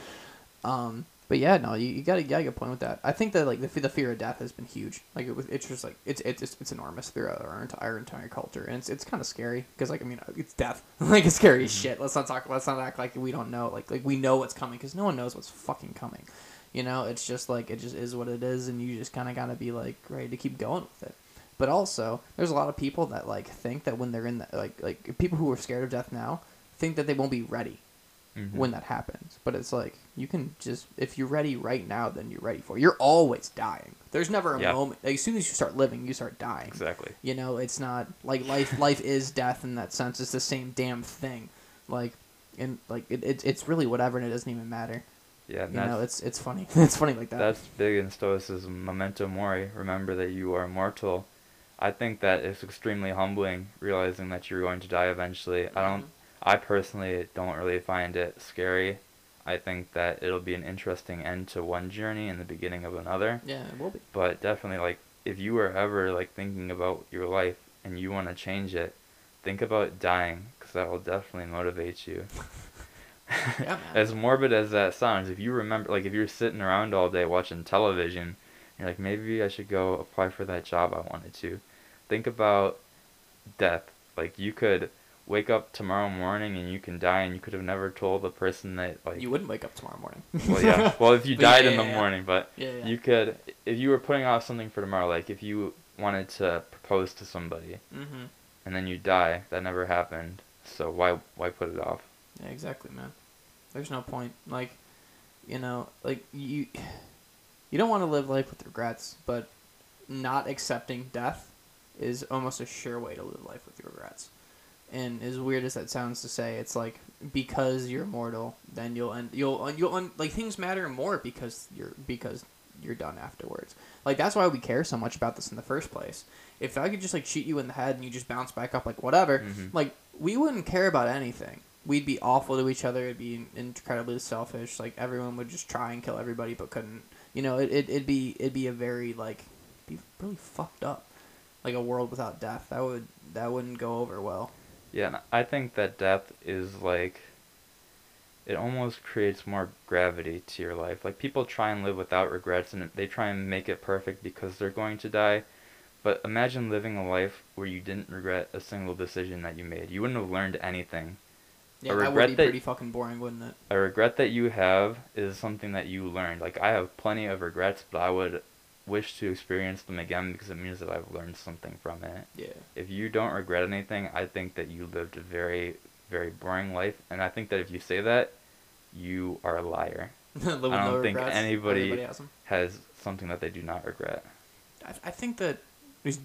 A: Um, but yeah, no, you, you got a, you got a good point with that. I think that like the, the fear of death has been huge. Like it was, it's just like it's it's it's, enormous throughout our entire entire culture, and it's it's kind of scary because like I mean it's death. like it's scary as mm-hmm. shit. Let's not talk. Let's not act like we don't know. Like like we know what's coming because no one knows what's fucking coming. You know, it's just like it just is what it is, and you just kind of gotta be like ready to keep going with it. But also, there's a lot of people that like think that when they're in that like like people who are scared of death now think that they won't be ready
B: Mhm.
A: when that happens. But it's like you can just if you're ready right now, then you're ready for it. You're always dying. There's never a
B: Yeah.
A: moment. Like, as soon as you start living, you start dying.
B: Exactly.
A: You know, it's not like life. life is death in that sense. It's the same damn thing. Like, and like it, it it's really whatever, and it doesn't even matter.
B: Yeah,
A: You know, it's it's funny. it's funny like that.
B: that's big in Stoicism. Memento mori. Remember that you are mortal. I think that it's extremely humbling realizing that you're going to die eventually. I don't. I personally don't really find it scary. I think that it'll be an interesting end to one journey and the beginning of another.
A: Yeah, it will be.
B: But definitely, like, if you were ever like thinking about your life and you want to change it, think about dying because that will definitely motivate you.
A: Yeah,
B: as morbid as that sounds, if you remember, like, if you're sitting around all day watching television, you're like, maybe I should go apply for that job I wanted to. Think about death. Like, you could wake up tomorrow morning and you can die, and you could have never told the person that, like,
A: you wouldn't wake up tomorrow morning.
B: well, yeah. Well, if you died
A: yeah,
B: in the
A: yeah,
B: morning, but
A: Yeah, yeah.
B: you could, if you were putting off something for tomorrow, like if you wanted to propose to somebody
A: mm-hmm.
B: and then you die, that never happened. So why why put it off?
A: Yeah, exactly, man. There's no point. Like, you know, like you, you don't want to live life with regrets, but not accepting death is almost a sure way to live life with regrets. And as weird as that sounds to say, it's like because you're mortal, then you'll end, you'll you'll un, like things matter more because you're because you're done afterwards. Like that's why we care so much about this in the first place. If I could just like shoot you in the head and you just bounce back up like whatever,
B: Mhm.
A: like we wouldn't care about anything. We'd be awful to each other. It'd be incredibly selfish. Like everyone would just try and kill everybody, but couldn't. You know, it, it it'd be it'd be a very like be really fucked up. Like a world without death. That would that wouldn't go over well.
B: Yeah, I think that death is like it almost creates more gravity to your life. Like people try and live without regrets and they try and make it perfect because they're going to die. But imagine living a life where you didn't regret a single decision that you made. You wouldn't have learned anything.
A: Yeah, that would be
B: that-
A: pretty fucking boring, wouldn't it?
B: a regret that you have is something that you learned. Like I have plenty of regrets, but I would wish to experience them again because it means that I've learned something from it.
A: Yeah.
B: If you don't regret anything, I think that you lived a very, very boring life, and I think that if you say that, you are a liar. I don't think
A: regrets.
B: anybody-
A: Everybody has
B: something that they do not regret,
A: I, I think that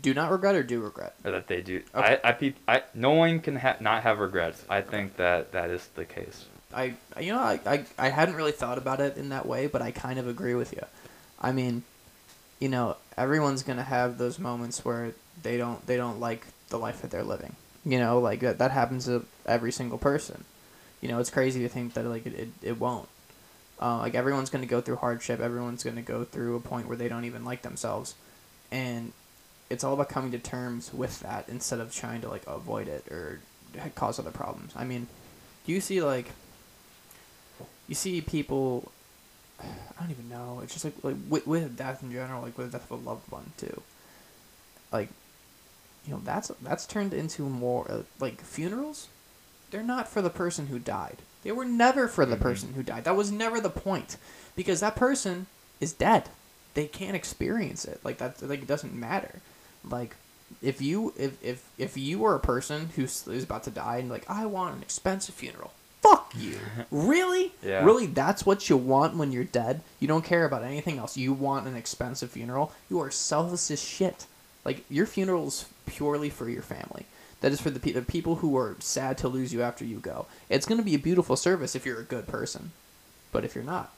A: do not regret or do regret.
B: or that they do.
A: Okay.
B: I, I, I, no one can ha- not have regrets. I think that that is the case.
A: I you know I, I I hadn't really thought about it in that way, but I kind of agree with you. I mean, you know, everyone's gonna have those moments where they don't they don't like the life that they're living. You know, like that that happens to every single person. You know, it's crazy to think that like it it, it won't. Uh, like everyone's gonna go through hardship. Everyone's gonna go through a point where they don't even like themselves, and it's all about coming to terms with that instead of trying to like avoid it or cause other problems. I mean, do you see like you see people I don't even know. It's just like like with, with death in general, like with the death of a loved one too. Like, you know, that's that's turned into more uh, like funerals. They're not for the person who died. They were never for the
B: Mhm.
A: person who died. That was never the point, because that person is dead. They can't experience it. Like that. Like it doesn't matter. Like if you if if if you were a person who is about to die and like I want an expensive funeral, fuck you. really?
B: Yeah.
A: Really? That's what you want when you're dead? You don't care about anything else. You want an expensive funeral? You are selfish as shit. Like, your funeral's purely for your family. That is for the, pe- the people who are sad to lose you after you go. It's going to be a beautiful service if you're a good person. But if you're not,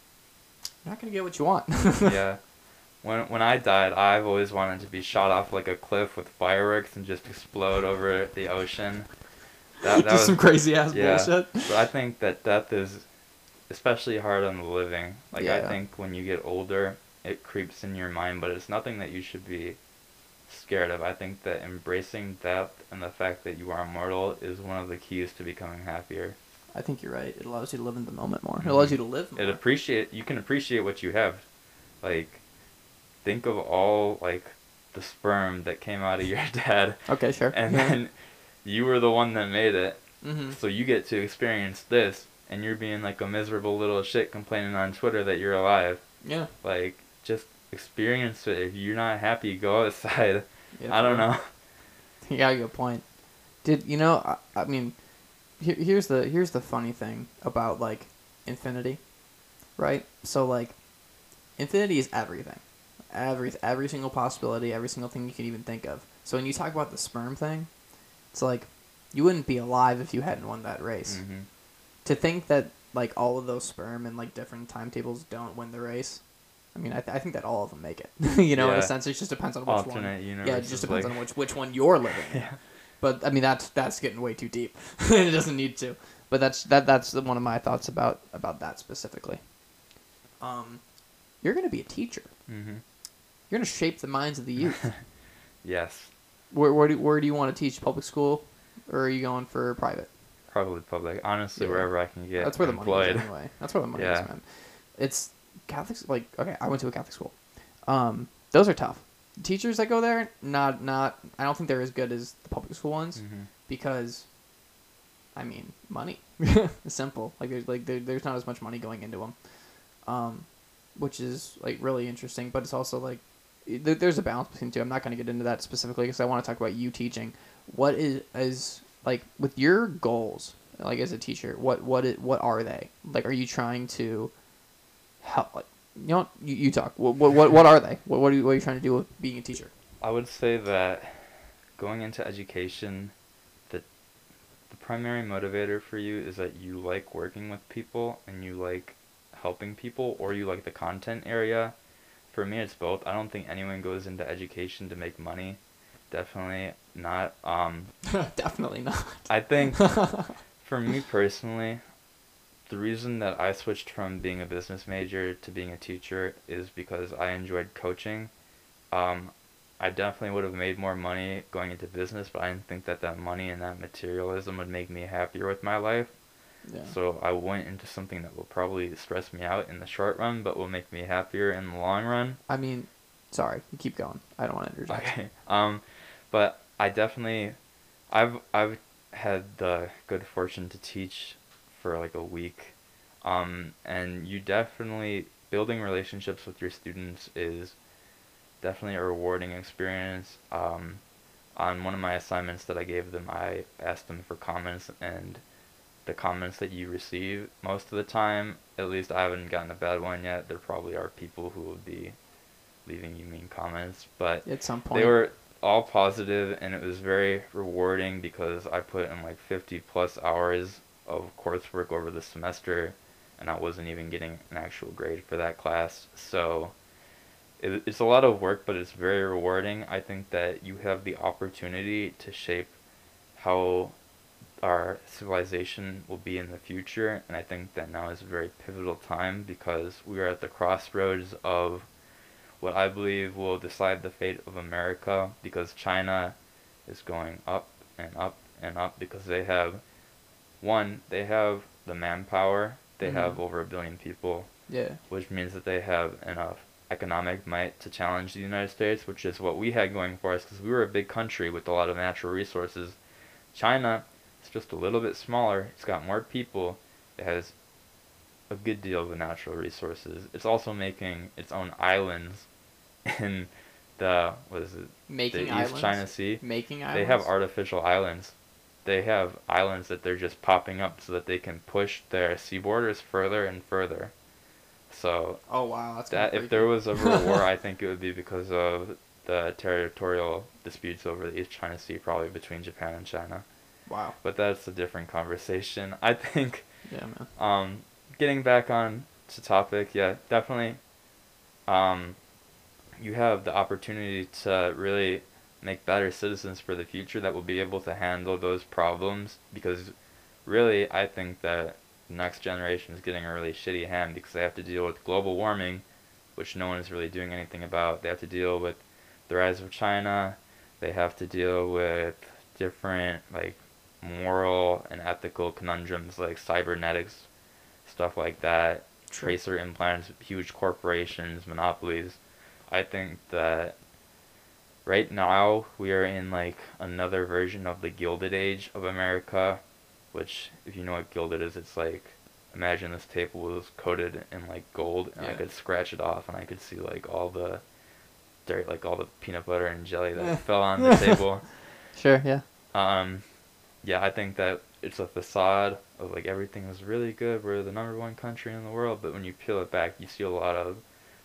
A: you're not going to get what you want.
B: yeah. When when I died, I've always wanted to be shot off like a cliff with fireworks and just explode over the ocean. That, that
A: Just
B: was,
A: some crazy ass
B: yeah.
A: bullshit.
B: But I think that death is especially hard on the living. Like
A: Yeah.
B: I think when you get older, it creeps in your mind, but it's nothing that you should be scared of. I think that embracing death and the fact that you are immortal is one of the keys to becoming happier.
A: I think you're right. It allows you to live in the moment more. It mm-hmm. allows you to live more.
B: It appreciate you can appreciate what you have. Like think of all like the sperm that came out of your dad
A: okay, sure.
B: and then you were the one that made it.
A: hmm
B: So you get to experience this and you're being like a miserable little shit complaining on Twitter that you're alive.
A: Yeah.
B: Like just experience it. If you're not happy, go outside.
A: yeah
B: I don't
A: sure.
B: know.
A: You got a good point. Did you know? I, I mean, here, here's the here's the funny thing about like infinity, right? So like, infinity is everything, every every single possibility, every single thing you can even think of. So when you talk about the sperm thing, it's like you wouldn't be alive if you hadn't won that race.
B: hmm
A: To think that like all of those sperm and like different timetables don't win the race. I mean, I, th- I think that all of them make it. you know, in a sense, it just depends on which one.
B: Alternate universe.
A: Yeah, it just depends on which which one you're living. in.
B: Yeah.
A: But I mean that's that's getting way too deep. it doesn't need to. But that's that that's one of my thoughts about about that specifically. Um, you're gonna be a teacher.
B: Mm-hmm.
A: You're gonna shape the minds of the youth.
B: Yes.
A: Where where do, where do you want to teach? Public school, or are you going for private?
B: Probably public. Honestly,
A: Yeah.
B: wherever I can get
A: that's where the
B: employed.
A: money is anyway. That's where the money
B: Yeah.
A: is, man. It's Catholics like okay. I went to a Catholic school. Um, those are tough. Teachers that go there, not not. I don't think they're as good as the public school ones.
B: hmm
A: because I mean money. simple. Like there's like there, there's not as much money going into them, um, which is like really interesting. But it's also like there's a balance between two. I'm not going to get into that specifically because I want to talk about you teaching. What is is like with your goals, like as a teacher? What what what are they? Like, are you trying to help? Like, you know, you, you talk. What, what what what are they? What what are, you, what are you trying to do with being a teacher?
B: I would say that going into education, the the primary motivator for you is that you like working with people and you like helping people, or you like the content area. For me, it's both. I don't think anyone goes into education to make money. Definitely not. Um,
A: Definitely not.
B: I think for me personally, the reason that I switched from being a business major to being a teacher is because I enjoyed coaching. Um, I definitely would have made more money going into business, but I didn't think that that money and that materialism would make me happier with my life.
A: Yeah.
B: So I went into something that will probably stress me out in the short run, but will make me happier in the long run.
A: I mean, sorry, you keep going. I don't want to interject.
B: Okay. Um, but I definitely, I've I've had the good fortune to teach for like a week, um, and you definitely building relationships with your students is definitely a rewarding experience. Um, on one of my assignments that I gave them, I asked them for comments, and the comments that you receive most of the time, at least I haven't gotten a bad one yet. There probably are people who will be leaving you mean comments, but
A: At some point,
B: they were all positive and it was very rewarding because I put in like 50 plus hours of coursework over the semester and I wasn't even getting an actual grade for that class. So it, it's a lot of work, but it's very rewarding. I think that you have the opportunity to shape how our civilization will be in the future, and I think that now is a very pivotal time because we are at the crossroads of what I believe will decide the fate of America because China is going up and up and up because they have one, they have the manpower, they
A: Mhm.
B: have over a billion people,
A: yeah,
B: which means that they have enough economic might to challenge the United States, which is what we had going for us because we were a big country with a lot of natural resources. China just a little bit smaller. It's got more people. It has a good deal of the natural resources. It's also making its own islands in the what is it?
A: making
B: the
A: islands.
B: East China Sea.
A: Making islands.
B: They have artificial islands. they have islands that they're just popping up so that they can push their sea borders further and further. So
A: Oh wow, that's
B: that if there was ever a war, I think it would be because of the territorial disputes over the East China Sea, probably between Japan and China.
A: Wow.
B: But that's a different conversation. I think
A: Yeah, man.
B: um, getting back on to topic, yeah, definitely. Um, you have the opportunity to really make better citizens for the future that will be able to handle those problems because really I think that the next generation is getting a really shitty hand because they have to deal with global warming, which no one is really doing anything about. They have to deal with the rise of China. They have to deal with different like moral and ethical conundrums like cybernetics, stuff like that,
A: True.
B: tracer implants, huge corporations, monopolies. I think that right now we are in like another version of the Gilded Age of America, which if you know what gilded is, it's like imagine this table was coated in like gold and I could scratch it off and I could see like all the dirt, like all the peanut butter and jelly that fell on the table.
A: Sure. Yeah.
B: Um, yeah, I think that it's a facade of like everything is really good. We're the number one country in the world, but when you peel it back, you see a lot of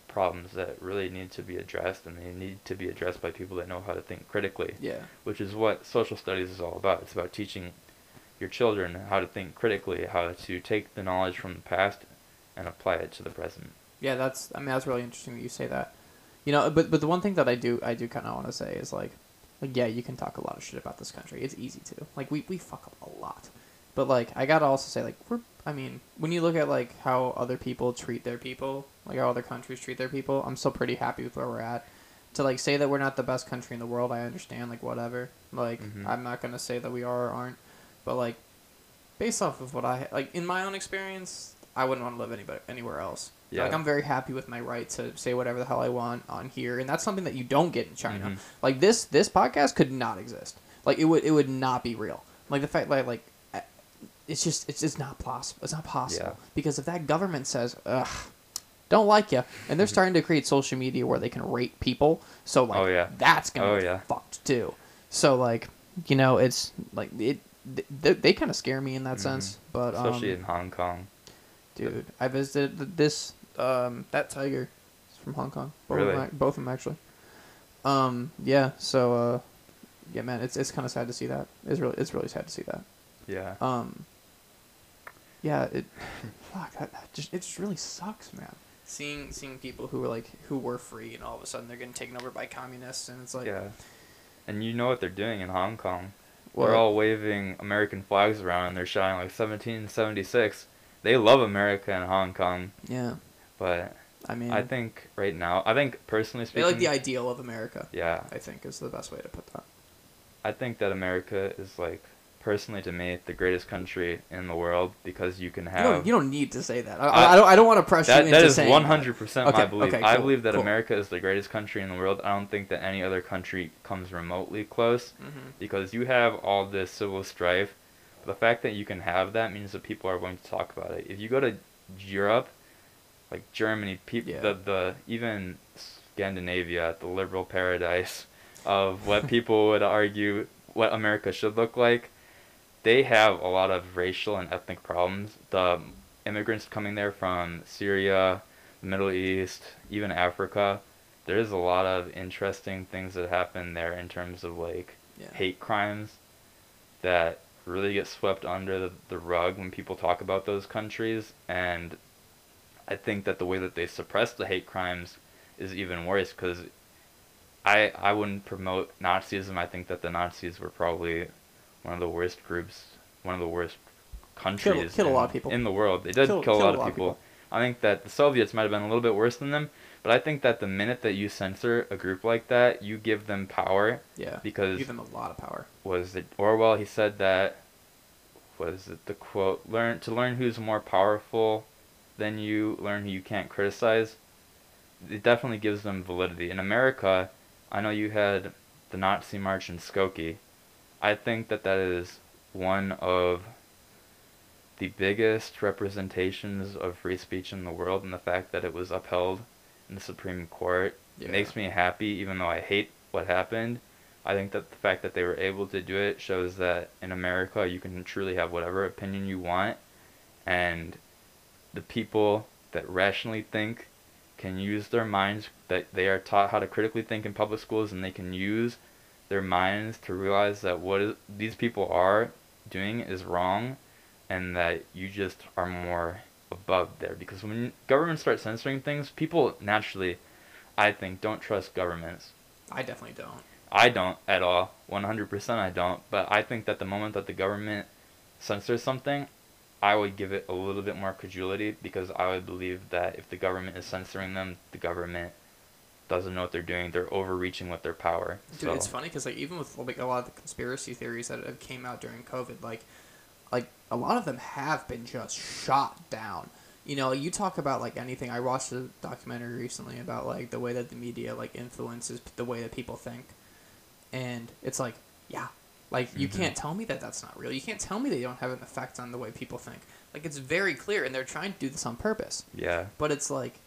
B: problems that really need to be addressed, and they need to be addressed by people that know how to think critically,
A: Yeah.
B: which is what social studies is all about. It's about teaching your children how to think critically, how to take the knowledge from the past and apply it to the present.
A: Yeah, that's. I mean, that's really interesting that you say that. You know, but but the one thing that I do I do kind of want to say is like, like yeah, you can talk a lot of shit about this country. It's easy to. Like we we fuck up a lot, but like I gotta also say like we're. I mean, when you look at like how other people treat their people, like how other countries treat their people, I'm still pretty happy with where we're at. To like say that we're not the best country in the world, I understand. Like whatever. Like
B: Mhm.
A: I'm not gonna say that we are or aren't, but like based off of what I like in my own experience, I wouldn't want to live anybody anywhere else.
B: Yeah.
A: Like I'm very happy with my right to say whatever the hell I want on here, and that's something that you don't get in China.
B: Mhm.
A: Like this this podcast could not exist. Like it would it would not be real. Like the fact that like it's just it's just not possible. It's not possible
B: Yeah.
A: because if that government says ugh. Don't like you, and they're starting to create social media where they can rate people. So like,
B: Oh, yeah.
A: that's gonna
B: Oh,
A: get
B: yeah.
A: fucked too. So like, you know, it's like it. They, they kind of scare me in that
B: Mhm.
A: sense, but um,
B: Especially in Hong Kong.
A: Dude, I visited this um that tiger is from Hong Kong. Both of
B: Really?
A: them, both of them actually. Um yeah, so uh yeah, man, it's it's kind of sad to see that. It's really it's really sad to see that.
B: Yeah.
A: Um yeah, it fuck that, that just it just really sucks, man. Seeing seeing people who were like who were free and all of a sudden they're getting taken over by communists and it's like
B: yeah. And you know what they're doing in Hong Kong?
A: what?
B: They're all waving American flags around and they're shouting like 1776. They love America and Hong Kong,
A: yeah.
B: But
A: I mean
B: I think right now, I think personally
A: they
B: speaking,
A: like the ideal of America.
B: yeah,
A: I think is the best way to put that.
B: I think that America is like personally to me the greatest country in the world because you can
A: You
B: have
A: don't, you don't need to say that. I,
B: I-
A: I, don't I don't want to press
B: that
A: you
B: that
A: into
B: is
A: saying
B: one
A: that.
B: hundred percent
A: Okay,
B: my belief.
A: okay,
B: I believe that
A: cool.
B: America is the greatest country in the world. I don't think that any other country comes remotely close.
A: Mhm.
B: because you have all this civil strife. The fact that you can have that means that people are going to talk about it. If you go to Europe, like Germany, people
A: Yeah.
B: the the even Scandinavia, the liberal paradise of what people would argue what America should look like, they have a lot of racial and ethnic problems. The immigrants coming there from Syria, the Middle East, even Africa, there's a lot of interesting things that happen there in terms of like
A: Yeah.
B: hate crimes that really get swept under the, the rug when people talk about those countries and i think that the way that they suppress the hate crimes is even worse because i i wouldn't promote nazism i think that the nazis were probably one of the worst groups one of the worst countries
A: killed a
B: in,
A: lot of people.
B: in the world they did
A: Killed-
B: kill a
A: killed
B: lot of people i think that the soviets might have been a little bit worse than them but i think that the minute that you censor a group like that you give them power
A: Yeah.
B: because
A: Give them a lot of power.
B: was it Orwell? He said that was it the quote? Learn to learn who's more powerful than you. Learn who you can't criticize. It definitely gives them validity. In America, I know you had the Nazi march in Skokie. I think that that is one of the biggest representations of free speech in the world, and the fact that it was upheld in the Supreme Court
A: Yeah.
B: it makes me happy, even though I hate what happened. I think that the fact that they were able to do it shows that in America you can truly have whatever opinion you want, and the people that rationally think can use their minds that they are taught how to critically think in public schools and they can use their minds to realize that what is, these people are doing is wrong and that you just are more above there. Because when government starts censoring things people naturally i think don't trust governments.
A: I definitely don't.
B: i don't at all. 100% i don't. But i think that the moment that the government censors something i would give it a little bit more credulity because i would believe that if the government is censoring them the government doesn't know what they're doing they're overreaching with their power
A: Dude,
B: so
A: it's funny because like even with like a lot of the conspiracy theories that have came out during COVID, like like a lot of them have been just shot down. You know, you talk about like anything. I watched a documentary recently about like the way that the media like influences the way that people think, and it's like, yeah, like you
B: Mhm.
A: can't tell me that that's not real. You can't tell me they don't have an effect on the way people think. Like it's very clear, and they're trying to do this on purpose.
B: yeah
A: But it's like,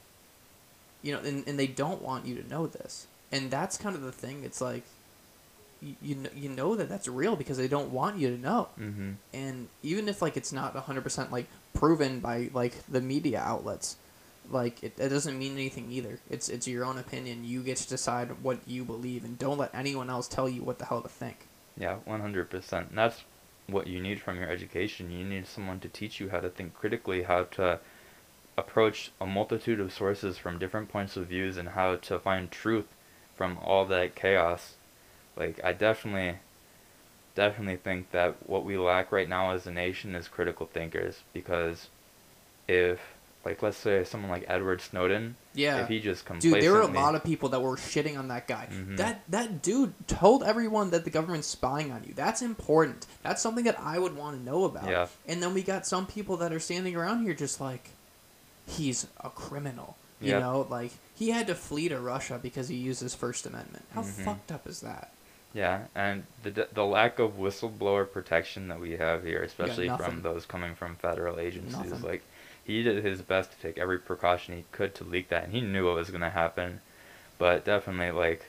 A: you know, and, and they don't want you to know this. And that's kind of the thing. It's like, you, you, kn- you know that that's real because they don't want you to know.
B: mm-hmm
A: And even if, like, it's not 100% like proven by, like, the media outlets, like, it, it doesn't mean anything either. It's, it's your own opinion. You get to decide what you believe and don't let anyone else tell you what the hell to think.
B: Yeah, one hundred percent. That's what you need from your education. You need someone to teach you how to think critically, how to approach a multitude of sources from different points of views, and how to find truth from all that chaos. Like I definitely, definitely think that what we lack right now as a nation is critical thinkers. Because if, like, let's say someone like Edward Snowden,
A: Yeah.
B: if he just complacently,
A: Dude, there were a lot of people that were shitting on that guy.
B: Mhm.
A: That that dude told everyone that the government's spying on you. That's important. That's something that I would want to know about.
B: Yeah.
A: And then we got some people that are standing around here just like, he's a criminal. You
B: Yep.
A: know, like he had to flee to Russia because he used his First Amendment. How
B: Mhm.
A: fucked up is that?
B: Yeah, and the the lack of whistleblower protection that we have here, especially from those coming from federal agencies,
A: Nothing.
B: like he did his best to take every precaution he could to leak that, and he knew what was gonna happen. But definitely, like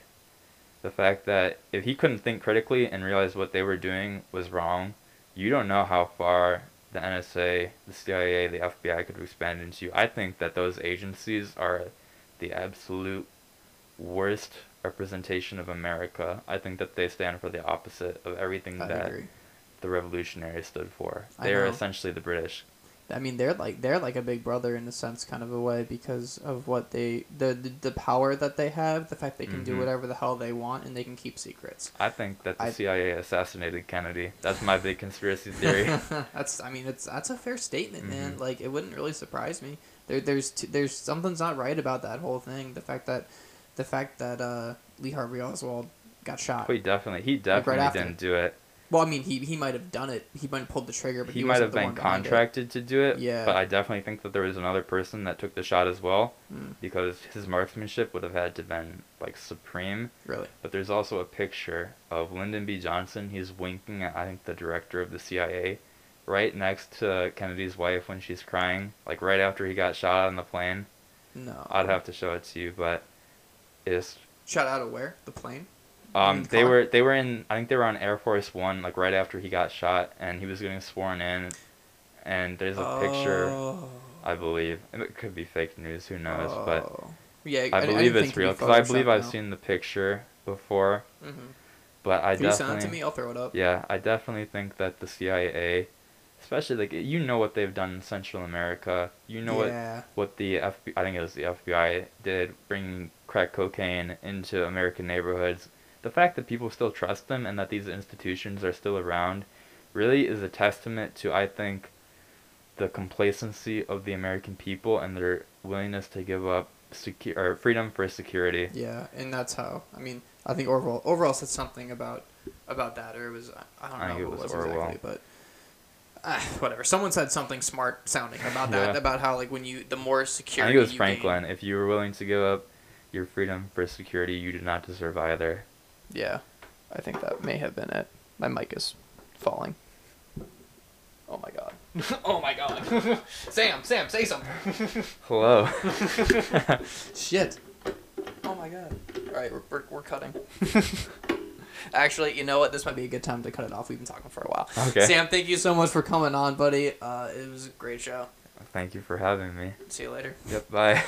B: the fact that if he couldn't think critically and realize what they were doing was wrong, you don't know how far the NSA, the CIA, the FBI could expand into. I think that those agencies are the absolute worst representation of America. I think that they stand for the opposite of everything
A: I
B: that
A: agree.
B: the revolutionaries stood for. They are essentially the British.
A: I mean, they're like they're like a big brother in a sense, kind of a way, because of what they the the, the power that they have, the fact they can do
B: Mhm.
A: whatever the hell they want, and they can keep secrets.
B: I think that the
A: I-
B: CIA assassinated Kennedy. That's my big conspiracy theory.
A: that's I mean, it's that's a fair statement, man.
B: Mhm.
A: Like it wouldn't really surprise me. There there's t- there's something's not right about that whole thing. The fact that the fact that uh, Lee Harvey Oswald got shot.
B: He definitely, he definitely
A: after.
B: didn't do it.
A: Well, I mean, he he might have done it. He might have pulled the trigger, but
B: He,
A: he,
B: might have been
A: one behind it.
B: contracted to do it.
A: Yeah.
B: But I definitely think that there was another person that took the shot as well,
A: Mm,
B: because his marksmanship would have had to been like supreme.
A: really?
B: But there's also a picture of Lyndon B. Johnson. He's winking at I think the director of the CIA, right next to Kennedy's wife when she's crying, like right after he got shot on the plane.
A: No.
B: I'd have to show it to you, but it's
A: shot out of where? The plane.
B: Um they were they were in I think they were on Air Force One like right after he got shot and he was getting sworn in, and there's a picture
A: Oh.
B: I believe it could be fake news who knows but
A: Oh. yeah,
B: I, believe
A: didn't
B: it's real because I believe I've
A: now.
B: seen the picture before
A: Mhm.
B: but I
A: you
B: definitely
A: send it to me? I'll throw it up.
B: Yeah, I definitely think that the CIA, especially like you know what they've done in Central America. You know what what the FBI, I think it was the FBI did bringing crack cocaine into American neighborhoods. The fact that people still trust them and that these institutions are still around really is a testament to I think the complacency of the American people and their willingness to give up secure or freedom for security.
A: Yeah, and that's how. I mean, I think Orwell Orwell said something about about that, or it was I don't
B: I
A: know
B: think it
A: who
B: was
A: exactly, but uh, whatever. Someone said something smart sounding about that,
B: Yeah.
A: about how like when you the more security.
B: I think it was Franklin. If you were willing to give up your freedom for security, you did not deserve either.
A: Gain. Yeah, I think that may have been it. My mic is falling. Oh my god. oh my god. Sam, Sam, say something.
B: Hello.
A: Shit. Oh my god. All right, we're we're, we're cutting. Actually, you know what? This might be a good time to cut it off. We've been talking for a while.
B: Okay.
A: Sam, thank you so much for coming on, buddy. Uh, it was a great show.
B: Thank you for having me.
A: See you later.
B: Yep. Bye.